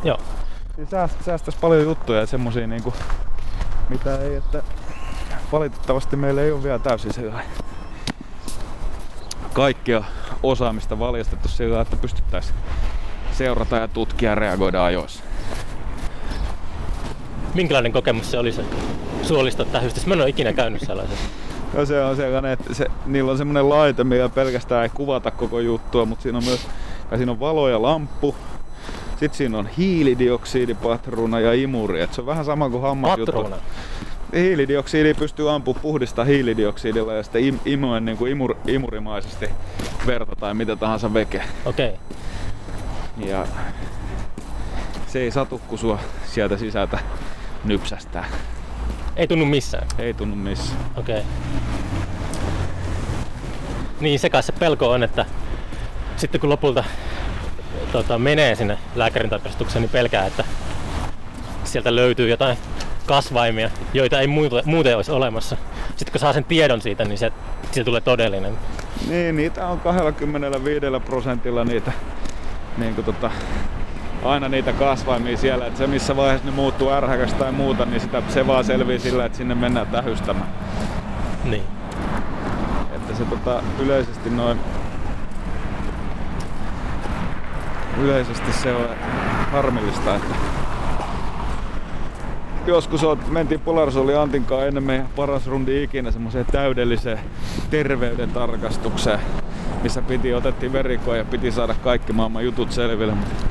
Joo. Sillä sääst, säästäisi paljon juttuja ja semmosia niinku, mitä ei, että valitettavasti meillä ei ole vielä täysin sellainen kaikkia osaamista valjastettu sillä, että pystyttäisiin seurata ja tutkia ja reagoida ajoissa. Minkälainen kokemus se oli se suoliston tähystys? Mä en ole ikinä käynyt sellaisessa. No se on sellainen, että se, niillä on semmoinen laite, millä pelkästään ei kuvata koko juttua, mutta siinä on myös ja siinä on valo ja lamppu. Sitten siinä on hiilidioksidipatruuna ja imuri. Et se on vähän sama kuin hammasjuttu. Patruuna. Hiilidioksidi pystyy ampumaan puhdista hiilidioksidilla ja sitten im, imuen niin kuin imur, imurimaisesti verta tai mitä tahansa veke. Okei. Okay. Ja se ei satu, kun sua sieltä sisältä nypsästää. Ei tunnu missään. Ei tunnu missään. Okei. Okay. Niin se kai se pelko on, että sitten kun lopulta tota, menee sinne lääkärin tarkastukseen, niin pelkää, että sieltä löytyy jotain kasvaimia, joita ei muuten, olisi olemassa. Sitten kun saa sen tiedon siitä, niin se, siitä tulee todellinen. Niin, niitä on 25 prosentilla niitä, niin kuin tota, aina niitä kasvaimia siellä. Että se missä vaiheessa ne muuttuu ärhäkästä tai muuta, niin sitä, se vaan selvii sillä, että sinne mennään tähystämään. Niin. Että se tota, yleisesti noin yleisesti se on harmillista, että joskus oot, mentiin Polarsoli Antin kanssa ennen meidän paras rundi ikinä semmoiseen täydelliseen terveyden tarkastukseen, missä piti, otettiin verikoja ja piti saada kaikki maailman jutut selville, mutta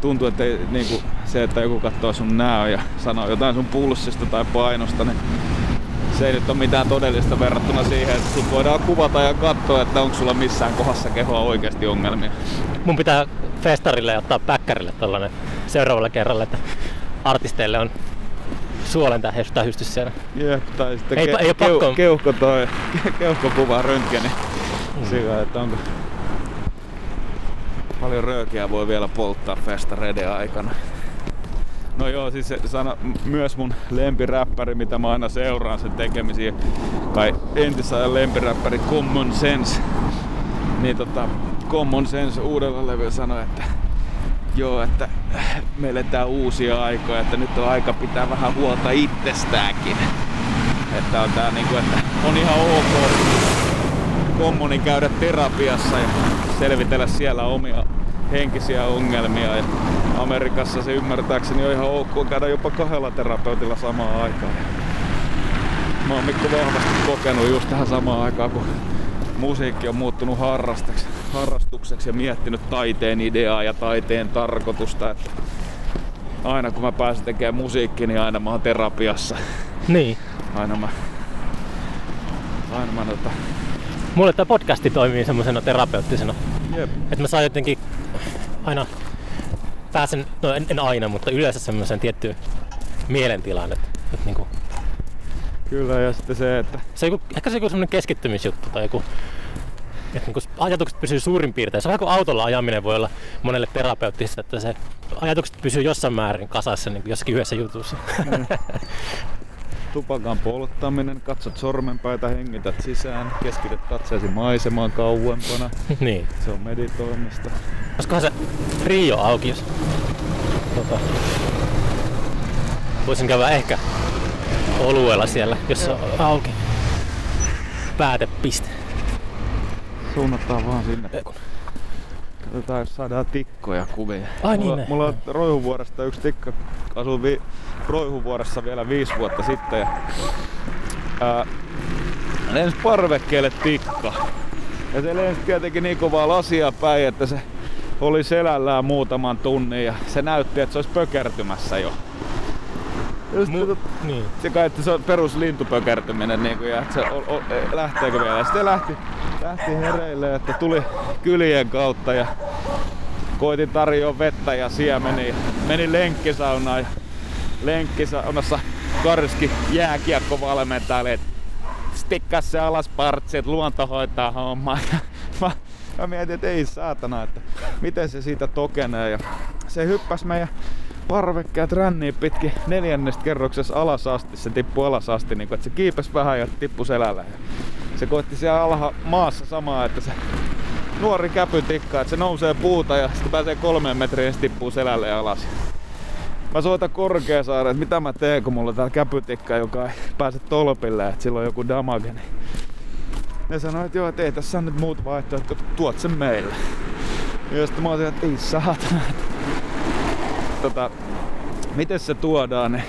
tuntuu, että ei, niinku, se, että joku katsoo sun näö ja sanoo jotain sun pulssista tai painosta, niin se ei nyt ole mitään todellista verrattuna siihen, että sut voidaan kuvata ja katsoa, että onko sulla missään kohdassa kehoa oikeasti ongelmia. Mun pitää festarille ja ottaa päkkärille tällainen seuraavalla kerralla, että artisteille on suolen tähystys siellä. Jep, tai sitten Ei pa- ei oo pakko- keuhko toi, keuhkokuva röntgeni. Mm. Sillä, että onko... Paljon röökiä voi vielä polttaa festareiden aikana. No joo, siis se sana, myös mun lempiräppäri, mitä mä aina seuraan sen tekemisiä, kai entisajan lempiräppäri Common Sense, niin tota, Common Sense uudella levyllä sanoi, että joo, että me eletään uusia aikoja, että nyt on aika pitää vähän huolta itsestäänkin. Että on tää niinku, että on ihan ok kommuni käydä terapiassa ja selvitellä siellä omia henkisiä ongelmia. Ja Amerikassa se ymmärtääkseni on ihan ok käydä jopa kahdella terapeutilla samaan aikaan. Mä oon Mikko vahvasti kokenut just tähän samaan aikaan, kun musiikki on muuttunut harrastukseksi, harrastukseksi ja miettinyt taiteen ideaa ja taiteen tarkoitusta. Että aina kun mä pääsen tekemään musiikkia, niin aina mä oon terapiassa. Niin. Aina mä, aina mä tota, Mulle tämä podcasti toimii semmoisena terapeuttisena. jep, Että mä saan jotenkin aina pääsen, no en, en aina, mutta yleensä semmoisen tiettyyn mielentilaan. Että, että niinku, kyllä ja sitten se, että se on joku, ehkä se on joku semmoinen keskittymisjuttu tai joku, että niinku ajatukset pysyy suurin piirtein. Se on vähän kuin autolla ajaminen voi olla monelle terapeuttista, että se ajatukset pysyy jossain määrin kasassa niin jossakin yhdessä jutussa. tupakan polttaminen, katsot sormenpäitä, hengität sisään, keskityt katseesi maisemaan kauempana. niin. Se on meditoimista. Olisikohan se Rio auki, jos tota, voisin käydä ehkä oluella siellä, jos se on auki. Päätepiste. Suunnataan vaan sinne. Jos saadaan tikkoja kuvia. Ai niin, mulla, ne. mulla on Roihuvuoresta yksi tikka. Asuin vi- Roihuvuoressa vielä viisi vuotta sitten. Ja, ää, lensi parvekkeelle tikka. Ja se lensi tietenkin niin kovaa lasia päin, että se oli selällään muutaman tunnin ja se näytti, että se olisi pökertymässä jo. Sitten Mu- niin. se kai, että se on perus lintupökertyminen niin kuin, ja että se o, o, e, lähteekö vielä. Ja sitten lähti, lähti hereille, että tuli kylien kautta ja koitin tarjoa vettä ja siemeniä. Meni lenkkisaunaan ja lenkkisaunassa Karski jääkiekko valmentajalle, että stikkaa se alas partsi, että luonto hoitaa hommaa. Ja mä, mä mietin, että ei saatana, että miten se siitä tokenee. Ja se hyppäsi meidän parvekkeet ränniin pitkin neljännestä kerroksessa alas asti. Se tippui alas asti, niin kuin, että se kiipesi vähän ja tippui selällä. Ja se koitti siellä alha maassa samaa, että se nuori käpytikka, että se nousee puuta ja sitten pääsee kolmeen metriin ja se tippuu selälle alas. Mä soitan Korkeasaaren, että mitä mä teen, kun mulla täällä käpytikka, joka ei pääse tolpille, että sillä on joku damage. Niin ne sanoi, että joo, että ei tässä on nyt muut vaihtoehto, että tuot sen meille. Ja sitten mä olisin, että ei saatana. Tota, miten se tuodaan, niin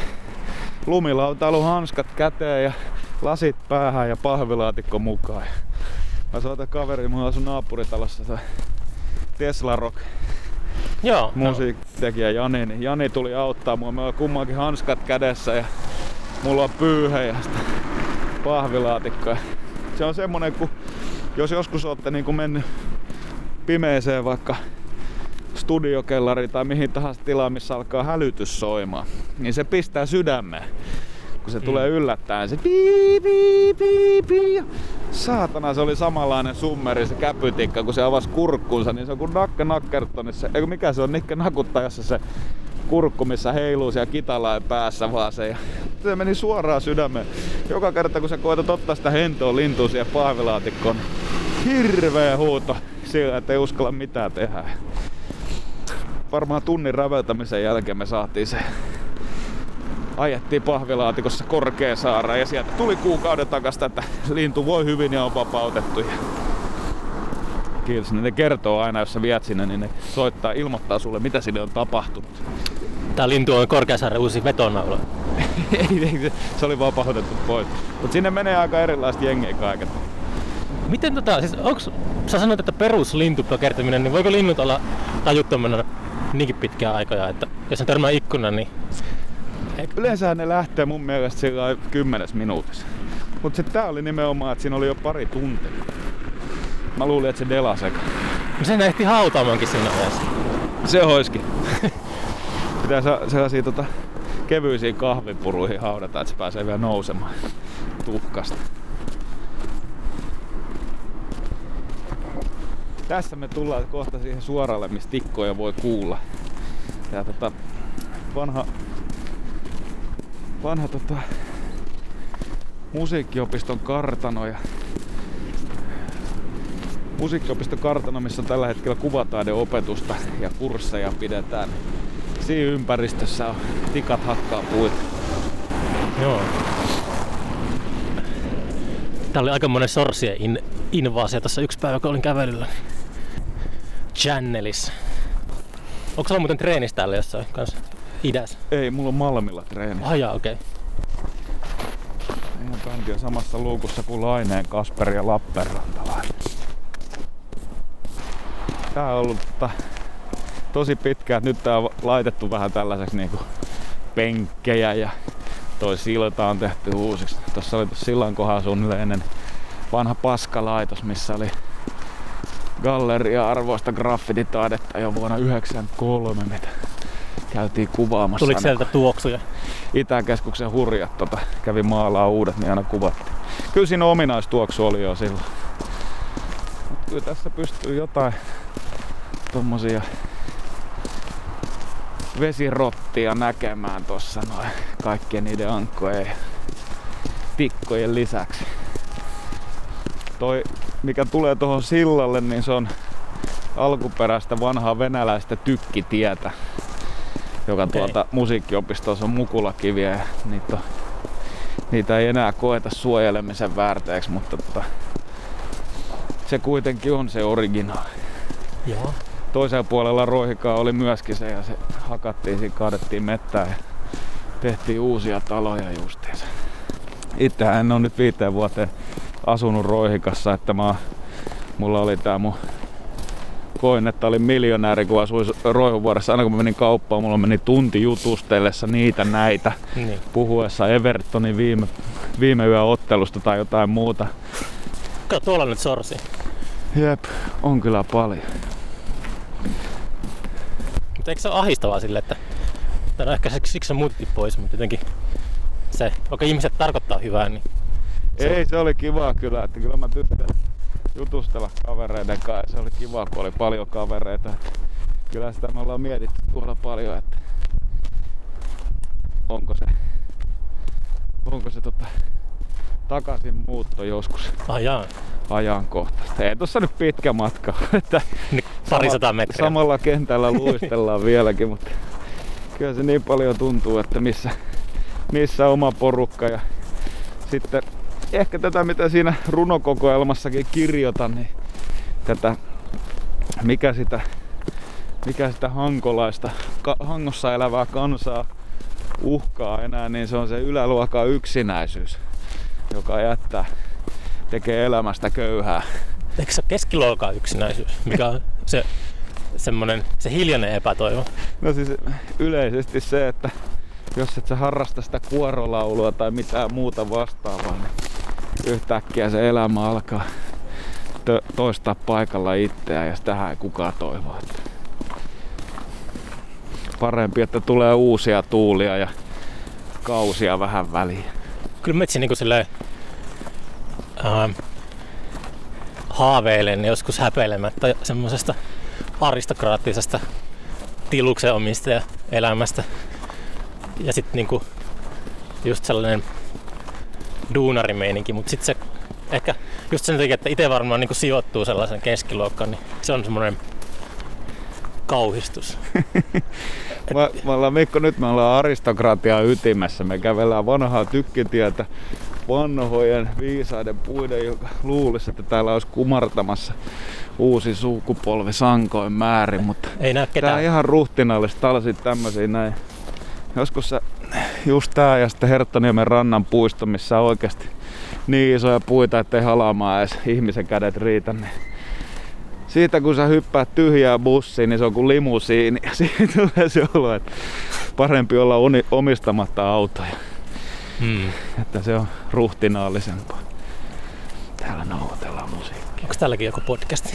lumilautailu hanskat käteen ja lasit päähän ja pahvilaatikko mukaan. Mä soitan kaveri, mulla asun naapuritalossa se Tesla Rock Joo. no. musiikkitekijä Jani, niin Jani tuli auttaa mua. Meillä on kummankin hanskat kädessä ja mulla on pyyhe ja sitten pahvilaatikko. Ja Se on semmonen, kun jos joskus olette niin mennyt pimeeseen vaikka studiokellari tai mihin tahansa tilaan, missä alkaa hälytys soimaan, niin se pistää sydämeen. Kun se mm. tulee yllättäen, se pii, pii, pii, pii. Saatana, se oli samanlainen summeri se käpytikka, kun se avasi kurkkunsa, niin se on kuin nakka nakkertonissa. Eikö mikä se on, Nikke nakuttajassa se kurkku, missä heiluu siellä kitalain päässä vaan se. Ja se meni suoraan sydämeen. Joka kerta kun sä koetat ottaa sitä hentoa lintua siihen pahvilaatikkoon, niin hirveä huuto sillä, että ei uskalla mitään tehdä. Varmaan tunnin räveltämisen jälkeen me saatiin se ajettiin pahvilaatikossa Korkeasaareen ja sieltä tuli kuukauden takasta, että lintu voi hyvin ja on vapautettu. Ja Kiitos, niin ne kertoo aina, jos sä viet sinne, niin ne soittaa, ilmoittaa sulle, mitä sinne on tapahtunut. Tää lintu on Korkeasaaren uusi vetonaula. ei, ei, se, oli vapautettu pois. Mut sinne menee aika erilaista jengiä kaiket. Miten tota, siis onks, sä sanoit, että peruslintupökertyminen, niin voiko linnut olla tajuttomana niinkin pitkää aikaa, että jos ne törmää ikkunan, niin Yleensä ne lähtee mun mielestä sillä kymmenes minuutissa. Mut se tää oli nimenomaan, että siinä oli jo pari tuntia. Mä luulin, että se delaseka. sen ehti hautaamaankin siinä vaiheessa. Se hoiski. Pitää sellaisia tota, kevyisiin kahvipuruihin haudata, että se pääsee vielä nousemaan tuhkasta. Tässä me tullaan kohta siihen suoralle, mistä tikkoja voi kuulla. Tää tota, vanha, vanha tota, musiikkiopiston kartano ja musiikkiopiston kartano, missä on tällä hetkellä kuvataideopetusta ja kursseja pidetään. Siinä ympäristössä on tikat hakkaa puita. Joo. Tää oli aika monen sorsien in, invaasio tässä yksi päivä, kun olin kävelyllä. Channelissa. Onko sulla muuten treenissä täällä jossain kanssa idässä? Ei, mulla on Malmilla treeni. Ah jaa, okei. Okay. Meidän bändi on samassa luukussa kuin Laineen, Kasper ja Lappeenrantalainen. Tää on ollut tota, tosi pitkään. Nyt tää on laitettu vähän tällaiseksi niinku penkkejä ja toi silta on tehty uusiksi. Tossa oli tuossa sillan kohdalla suunnilleen ennen vanha paskalaitos, missä oli galleria-arvoista graffititaidetta jo vuonna 1993, mitä käytiin kuvaamassa. Tuliko sieltä tuoksuja? Itäkeskuksen hurjat tota, kävi maalaa uudet, niin aina kuvattiin. Kyllä siinä ominaistuoksu oli jo silloin. Mut kyllä tässä pystyy jotain tommosia vesirottia näkemään tossa noin kaikkien niiden ankkojen ja tikkojen lisäksi. Toi, mikä tulee tuohon sillalle, niin se on alkuperäistä vanhaa venäläistä tykkitietä, joka Okei. tuolta musiikkiopistossa on mukulakiviä ja niitä, on, niitä ei enää koeta suojelemisen väärteeksi, mutta tota, se kuitenkin on se originaali. Joo. Toisella puolella roihikaa oli myöskin se ja se hakattiin, siinä kaadettiin mettää ja tehtiin uusia taloja justiinsa. Itsehän en ole nyt viiteen vuoteen asunut roihikassa, että mä, mulla oli tää mun koin, että olin miljonääri, kun asuin Roihuvuoressa. Aina kun mä menin kauppaan, mulla meni tunti jutustellessa niitä näitä, Niin. puhuessa Evertonin viime, viime yön ottelusta tai jotain muuta. Kato, tuolla nyt sorsi. Jep, on kyllä paljon. Mutta eikö se ole ahistavaa sille, että... Tai no ehkä siksi, se muutittiin pois, mutta jotenkin se, vaikka ihmiset tarkoittaa hyvää, niin Ei, se oli kiva kyllä, että kyllä mä tykkään jutustella kavereiden kanssa. Se oli kiva, kun oli paljon kavereita. Kyllä sitä me ollaan mietitty tuolla paljon, että onko se, onko se tota, takaisin muutto joskus jaa, ajankohtaista. Ei tossa nyt pitkä matka, että niin pari sataa metriä. samalla kentällä luistellaan vieläkin, mutta kyllä se niin paljon tuntuu, että missä, missä oma porukka ja sitten ehkä tätä mitä siinä runokokoelmassakin kirjoitan, niin tätä mikä sitä, mikä sitä hankolaista, ka, hangossa elävää kansaa uhkaa enää, niin se on se yläluokan yksinäisyys, joka jättää, tekee elämästä köyhää. Eikö se ole keskiluokan yksinäisyys, mikä on se semmonen, se hiljainen epätoivo? No siis yleisesti se, että jos et sä harrasta sitä kuorolaulua tai mitään muuta vastaavaa, niin yhtäkkiä se elämä alkaa toistaa paikalla itseään ja sitähän ei kukaan toivo. Että parempi, että tulee uusia tuulia ja kausia vähän väliin. Kyllä mä itse niinku silleen ähm, haaveilen joskus häpeilemättä semmosesta aristokraattisesta tiluksen omistaja elämästä. Ja sit niinku just sellainen duunarimeininki, mutta sit se ehkä just sen takia, että itse varmaan niinku sijoittuu sellaisen keskiluokkaan, niin se on semmoinen kauhistus. Me, me ollaan Mikko, nyt me ollaan aristokratian ytimessä. Me kävellään vanhaa tykkitietä vanhojen viisaiden puiden, joka luulisi, että täällä olisi kumartamassa uusi sukupolvi sankoin määrin, mutta Ei tää ketään. on ihan ruhtinaallista talsit tämmösiä näin. Joskus se, just tää ja sitten Herttoniemen rannan puisto, missä on oikeasti niin isoja puita, ettei halaamaan edes ihmisen kädet riitä. Niin siitä kun sä hyppäät tyhjää bussiin, niin se on kuin limusiini. Ja siitä tulee se olo, että parempi olla oni- omistamatta autoja. Hmm. Että se on ruhtinaallisempaa. Täällä nauhoitellaan musiikkia. Onko tälläkin joku podcast?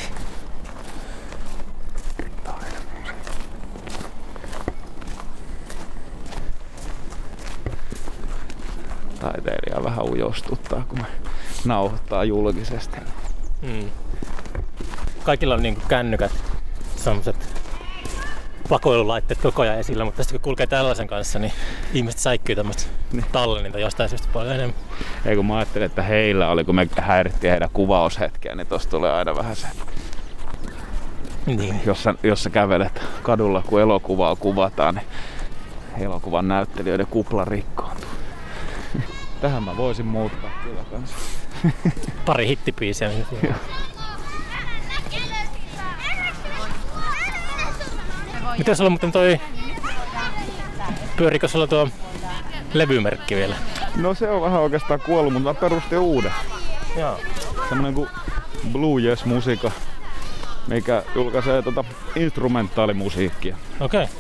Taiteilija vähän ujostuttaa, kun me nauhoittaa julkisesti. Hmm. kaikilla on niinku kännykät, semmoset pakoilulaitteet koko ajan esillä, mutta sitten kun kulkee tällaisen kanssa, niin ihmiset säikkyy tämmöistä Niin. tallenninta jostain syystä paljon enemmän. Ei kun mä ajattelin, että heillä oli, kun me häirittiin heidän kuvaushetkeä, niin tossa tulee aina vähän se, Niin. jos sä, jos sä kävelet kadulla, kun elokuvaa kuvataan, niin elokuvan näyttelijöiden kupla rikkoontuu. Tähän mä voisin muuttaa kyllä kanssa. Pari hittipiisiä. Miten sulla muuten toi... Pyörikö sulla tuo levymerkki vielä? No se on vähän oikeastaan kuollut, mutta mä perustin uuden. Joo. Semmonen kuin Blue Yes Musiikka, mikä julkaisee tota instrumentaalimusiikkia. Okei. Okay.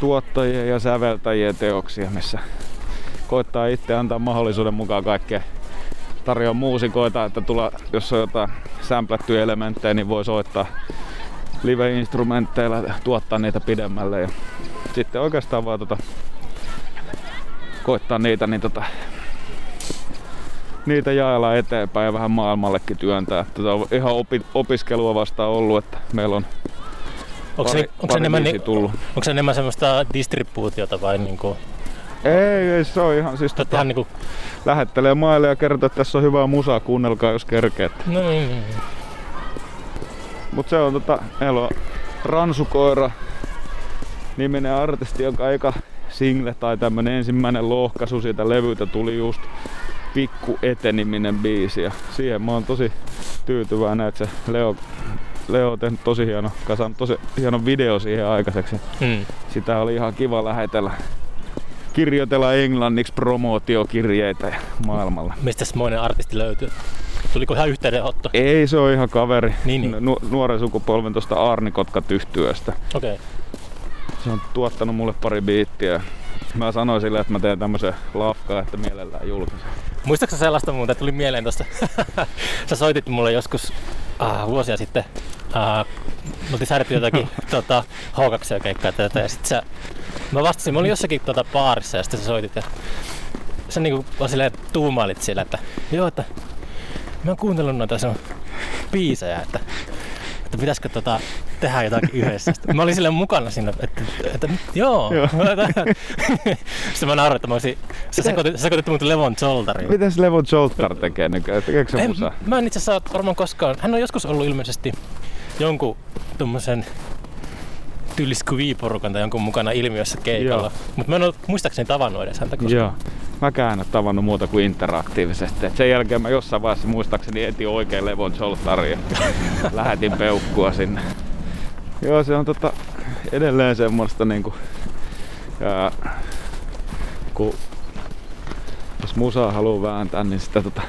tuottajien ja säveltäjien teoksia, missä koittaa itse antaa mahdollisuuden mukaan kaikkea tarjoaa muusikoita, että tulla, jos on jotain samplattuja elementtejä, niin voi soittaa live-instrumentteilla ja tuottaa niitä pidemmälle. Ja sitten oikeastaan vaan tota, koittaa niitä, niin tota, niitä jaella eteenpäin ja vähän maailmallekin työntää. Tätä on ihan opi, opiskelua vasta ollut, että meillä on Onko se, pari, onko, se enemmän, tullut. onko se enemmän semmoista distribuutiota vai niinku, Ei, ei, se on ihan siis tota, niinku, lähettelee maille ja kertoo, että tässä on hyvää musaa, kuunnelkaa jos kerkeet. no niin, niin. Mut se on tota, meillä on Ransukoira niminen artisti, joka eka single tai tämmönen ensimmäinen lohkaisu siitä levyltä tuli just Pikku eteniminen biisi ja siihen mä oon tosi tyytyväinen, että se Leo, Leo on tehnyt tosi hieno, kasannut tosi hieno video siihen aikaiseksi. Mm. Sitä oli ihan kiva lähetellä kirjoitella englanniksi promootiokirjeitä maailmalla. Mistä moinen artisti löytyy? Tuliko ihan yhteydenotto? Ei, se on ihan kaveri. Niin, niin. Nu- nuoren sukupolven tuosta Arni Kotkat yhtyöstä. Okei. Okay. Se on tuottanut mulle pari biittiä. Mä sanoin sille, että mä teen tämmösen lafkaa, että mielellään julkaisen. Muistaaksä sellaista muuta, tuli mieleen tosta. Sä soitit mulle joskus ah, vuosia sitten. Ah, me oltiin säädetty jotakin tota, H2 keikkaa tätä ja sit sä, mä vastasin, mä olin jossakin tota, baarissa ja sitten sä soitit ja sä niinku vaan silleen tuumailit siellä, että joo, että mä oon kuunnellut noita sun biisejä, että, että pitäisikö tota, tehdä jotakin yhdessä. Sitten mä olin silleen mukana siinä, että, että, että joo. Joo. Sitten mä nauroin, että mä olisin, sä sekoitit, sä sekoitit mut Levon Zoltariin. Mitäs Levon Joltar tekee nykyään? Tekeekö se musaa? mä en itse asiassa varmaan koskaan, hän on joskus ollut ilmeisesti jonkun tommosen tyyliskuviiporukan tai jonkun mukana ilmiössä keikalla. Mutta mä en ole muistaakseni tavannut edes häntä koskaan. Joo. Mäkään en ole tavannut muuta kuin interaktiivisesti. Et sen jälkeen mä jossain vaiheessa muistaakseni etin oikein Levon Joltarin ja lähetin peukkua sinne. Joo, se on tota, edelleen semmoista niinku, ää, kun jos musaa haluaa vääntää, niin sitä tota,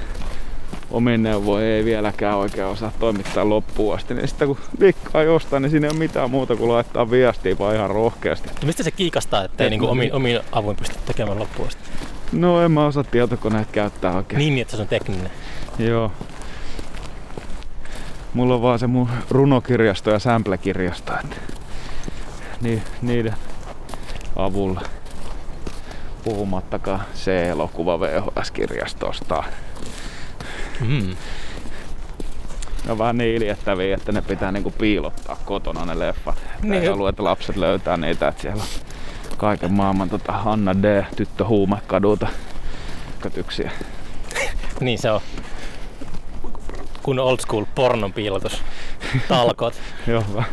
omin neuvoin ei vieläkään oikein osaa toimittaa loppuun asti. Niin sitten kun vikkaa jostain, niin siinä ei ole mitään muuta kuin laittaa viestiä vaan ihan rohkeasti. Ja mistä se kiikastaa, ettei Et- niinku omin, omin avuin pysty tekemään loppuun asti? No en mä osaa tietokoneet käyttää oikein. Niin, että se on tekninen. Joo. Mulla on vaan se mun runokirjasto ja sample-kirjasto. Että ni, niiden avulla. Puhumattakaan C-elokuva VHS-kirjastosta. Mm. Ne on vähän niin iljettäviä, että ne pitää niinku piilottaa kotona ne leffat. Niin. Niin. Ei halua, että lapset löytää niitä, että siellä on kaiken maailman tota Anna D. tyttö huumekadulta kötyksiä. Niin se on. Kun old school pornon piilotus. Talkot. Joo, vä-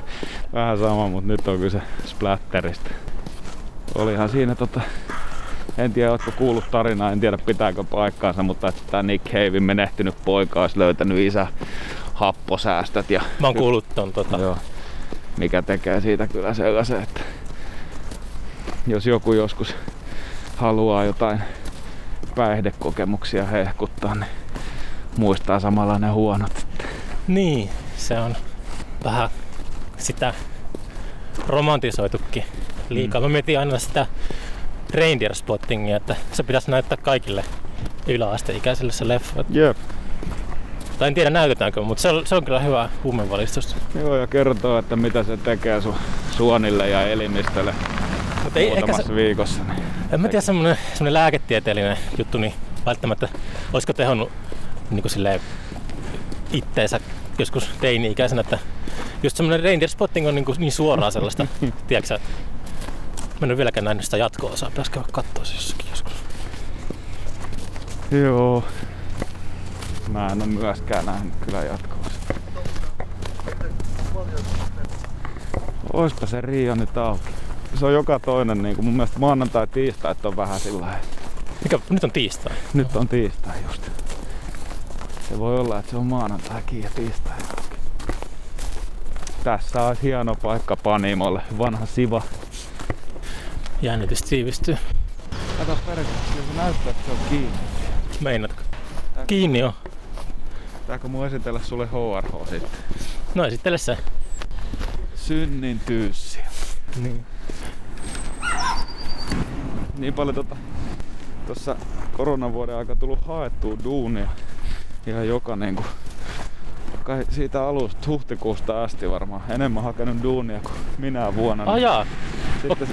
vähän sama, mutta nyt on kyse splatterista. Olihan siinä tota, en tiedä, ootko kuullut tarinaa, en tiedä pitääkö paikkaansa, mutta että tämä Nick Cavein menehtynyt poika olisi löytänyt isä happosäästöt ja Mä oon kuullut ton tota. Joo. Mikä tekee siitä kyllä sellaisen, että jos joku joskus haluaa jotain päihdekokemuksia hehkuttaa, niin muistaa samalla ne huonot. Niin, se on vähän sitä romantisoitukin liikaa. Mm. Mä mietin aina sitä reindeer spottingia, että se pitäisi näyttää kaikille yläasteikäisille se leffa. Jep. Tai en tiedä näytetäänkö, mutta se on, se on kyllä hyvä huumevalistus. Joo, ja kertoo, että mitä se tekee sun suonille ja elimistölle Mutta ei ehkä se, viikossa. Niin. en mä tiedä semmonen, semmonen lääketieteellinen juttu, niin välttämättä olisiko tehonnut niin kuin silleen itteensä joskus teini-ikäisenä, että just semmoinen reindeer spotting on niin, kuin niin suoraa sellaista, tiedätkö Mä en ole vieläkään nähnyt sitä jatko-osaa, pitäisi käydä katsoa se jossakin joskus. Joo. Mä en oo myöskään nähnyt kyllä jatkoa. Oispa se Rio nyt auki. Se on joka toinen, niin kuin mun mielestä maanantai tiistai on vähän sillä. Mikä, nyt on tiistai. Nyt on tiistai just. Se voi olla, että se on maanantaikin ja tiistai. Tässä on hieno paikka Panimolle. Vanha Siva. Jännitys tiivistyy. Kato perkele, se näyttää, että se on kiinni. Meinaatko? Kiinni on. Pitääkö mun esitellä sulle HRH sitten? No esittele se. Synnin tyyssi. Niin. Niin paljon tota, tossa koronavuoden aika tullut haettua duunia. Ihan joka niinku, kai siitä alusta huhtikuusta asti varmaan enemmän hakenut duunia kuin minä vuonna. Ah jaa. Sitten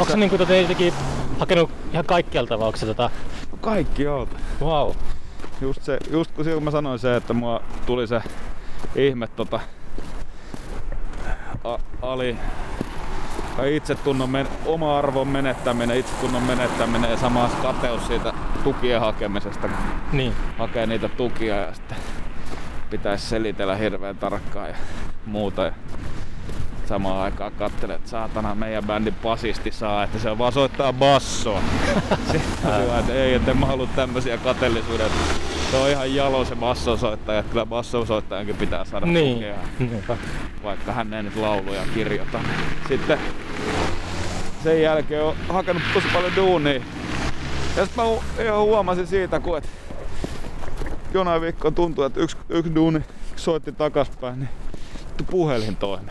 Onko se niinku tota jotenkin hakenut ihan kaikkialta vai onko se tota... kaikki alta. Wow. Just, se, just kun silloin mä sanoin se, että mua tuli se ihme tota, a, ali tai itsetunnon men, oma arvon menettäminen, itsetunnon menettäminen ja samassa kateus siitä tukien hakemisesta, Niin. hakee niitä tukia ja sitten pitäisi selitellä hirveän tarkkaan ja muuta. Ja samaan aikaan katselet, että saatana meidän bändin basisti saa, että se vaan soittaa bassoa. Sitten on että ei, että en mä halua tämmösiä kateellisuuden. Se on ihan jalo se bassosoittaja, että kyllä bassosoittajankin pitää saada Niin. tukea, Niinpä. vaikka hän ei nyt lauluja kirjoita. Sitten sen jälkeen on hakenut tosi paljon duunia. Ja sitten mä hu- ihan huomasin siitä, kun et jonain viikkoon tuntui, että yksi, yksi duuni soitti takaspäin, niin puhelin toimi.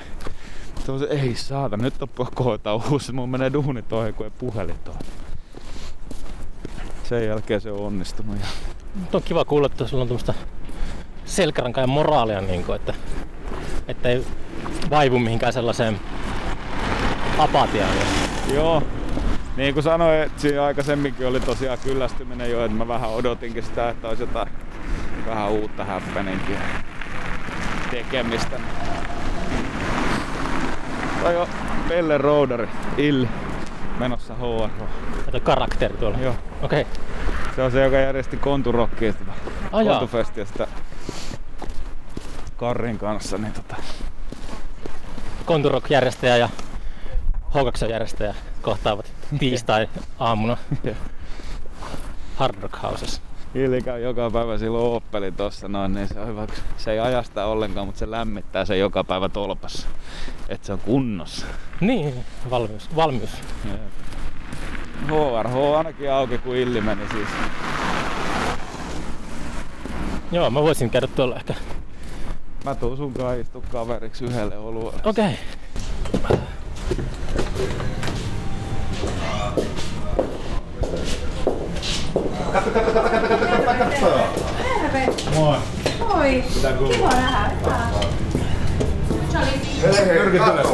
Se on se, ei saata, nyt on hoitaa uusi, mun menee duuni toihin, kun ei puhelin toimi. Sen jälkeen se on onnistunut. Ja Nyt on kiva kuulla, että sulla on tämmöstä selkärankaa ja moraalia, niin kuin, että, että ei vaivu mihinkään sellaiseen apatiaan. Joo. Niin kuin sanoin, että siinä aikaisemminkin oli tosiaan kyllästyminen jo, että mä vähän odotinkin sitä, että olisi jotain vähän uutta happeningia tekemistä. Tai jo Pelle Roudari, Illi, menossa HR. Että karakteri tuolla. Joo. Okei. Okay. Se on se, joka järjesti Konturokkia sitä Ai jaa. Kontufestia sitä Karrin kanssa, niin tota, Konturok-järjestäjä ja h järjestäjä kohtaavat tiistai aamuna Hard Rock Houses. Käy joka päivä silloin Oppeli tossa noin, niin se on hyvä. Se ei ajasta ollenkaan, mutta se lämmittää sen joka päivä tolpassa. Että se on kunnossa. Niin, valmius. valmius. HRH on ainakin auki, kun Illi meni siis. Joo, mä voisin käydä tuolla ehkä. Mä tuun sun kanssa istu kaveriksi yhdelle oluelle. Okei. Okay. Moi. Moi. Kiva nähdä. Nyrkit ylös, nyrkit ylös.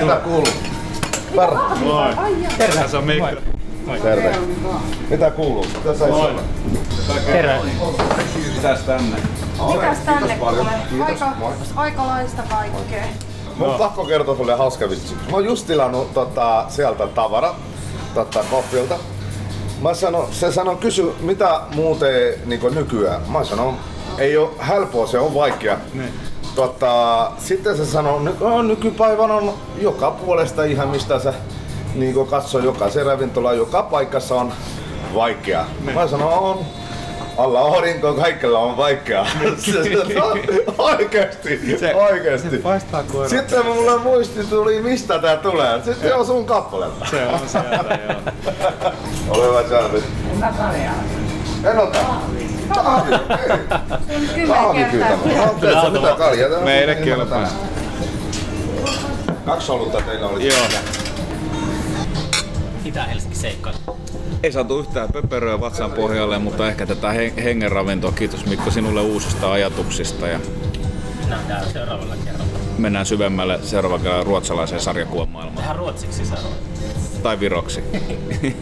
Mitä kuuluu? Moi. Tässä on Mikko. Terve. Mitä kuuluu? Mitä sä Moi. Terve. Mitäs tänne? Mitäs tänne kuule? Aika, Moi. aikalaista kaikkea. Mun pakko kertoa sulle hauska vitsi. Mä oon just tilannut tota, sieltä tavara, tota, koffilta. Mä sanon, se sanoi, kysy mitä muuten niin nykyään. Mä sanon, ei ole helppoa, se on vaikea. Niin. Tota, sitten se sanoi, ny- no, nykypäivän on joka puolesta ihan mistä sä niin katsoo jokaisen ravintola, joka paikassa on vaikea. Mä sanon, on. Alla aurinko kaikilla on vaikeaa. Se oikeesti, Se- oikeesti. se paistaa koira. Sitten mulle muisti tuli, mistä tää tulee. Sitten on sun kappaletta. Se on sieltä, joo. Ole hyvä, Charlie. En ota. Kahvi, okei. Kahvi kyllä. Mitä kaljaa? On kelpaa. Kaksi olutta teillä oli. Joo. Itä-Helsinki seikkailu. Ei saatu yhtään pöperöä vatsan pohjalle, mutta ehkä tätä hen- hengenravintoa. Kiitos Mikko sinulle uusista ajatuksista ja Nähdään seuraavalla kerralla. mennään syvemmälle seuraavalla kerralla ruotsalaiseen sarjakuvan maailmaan. Tehdään ruotsiksi seuraava. Tai viroksi.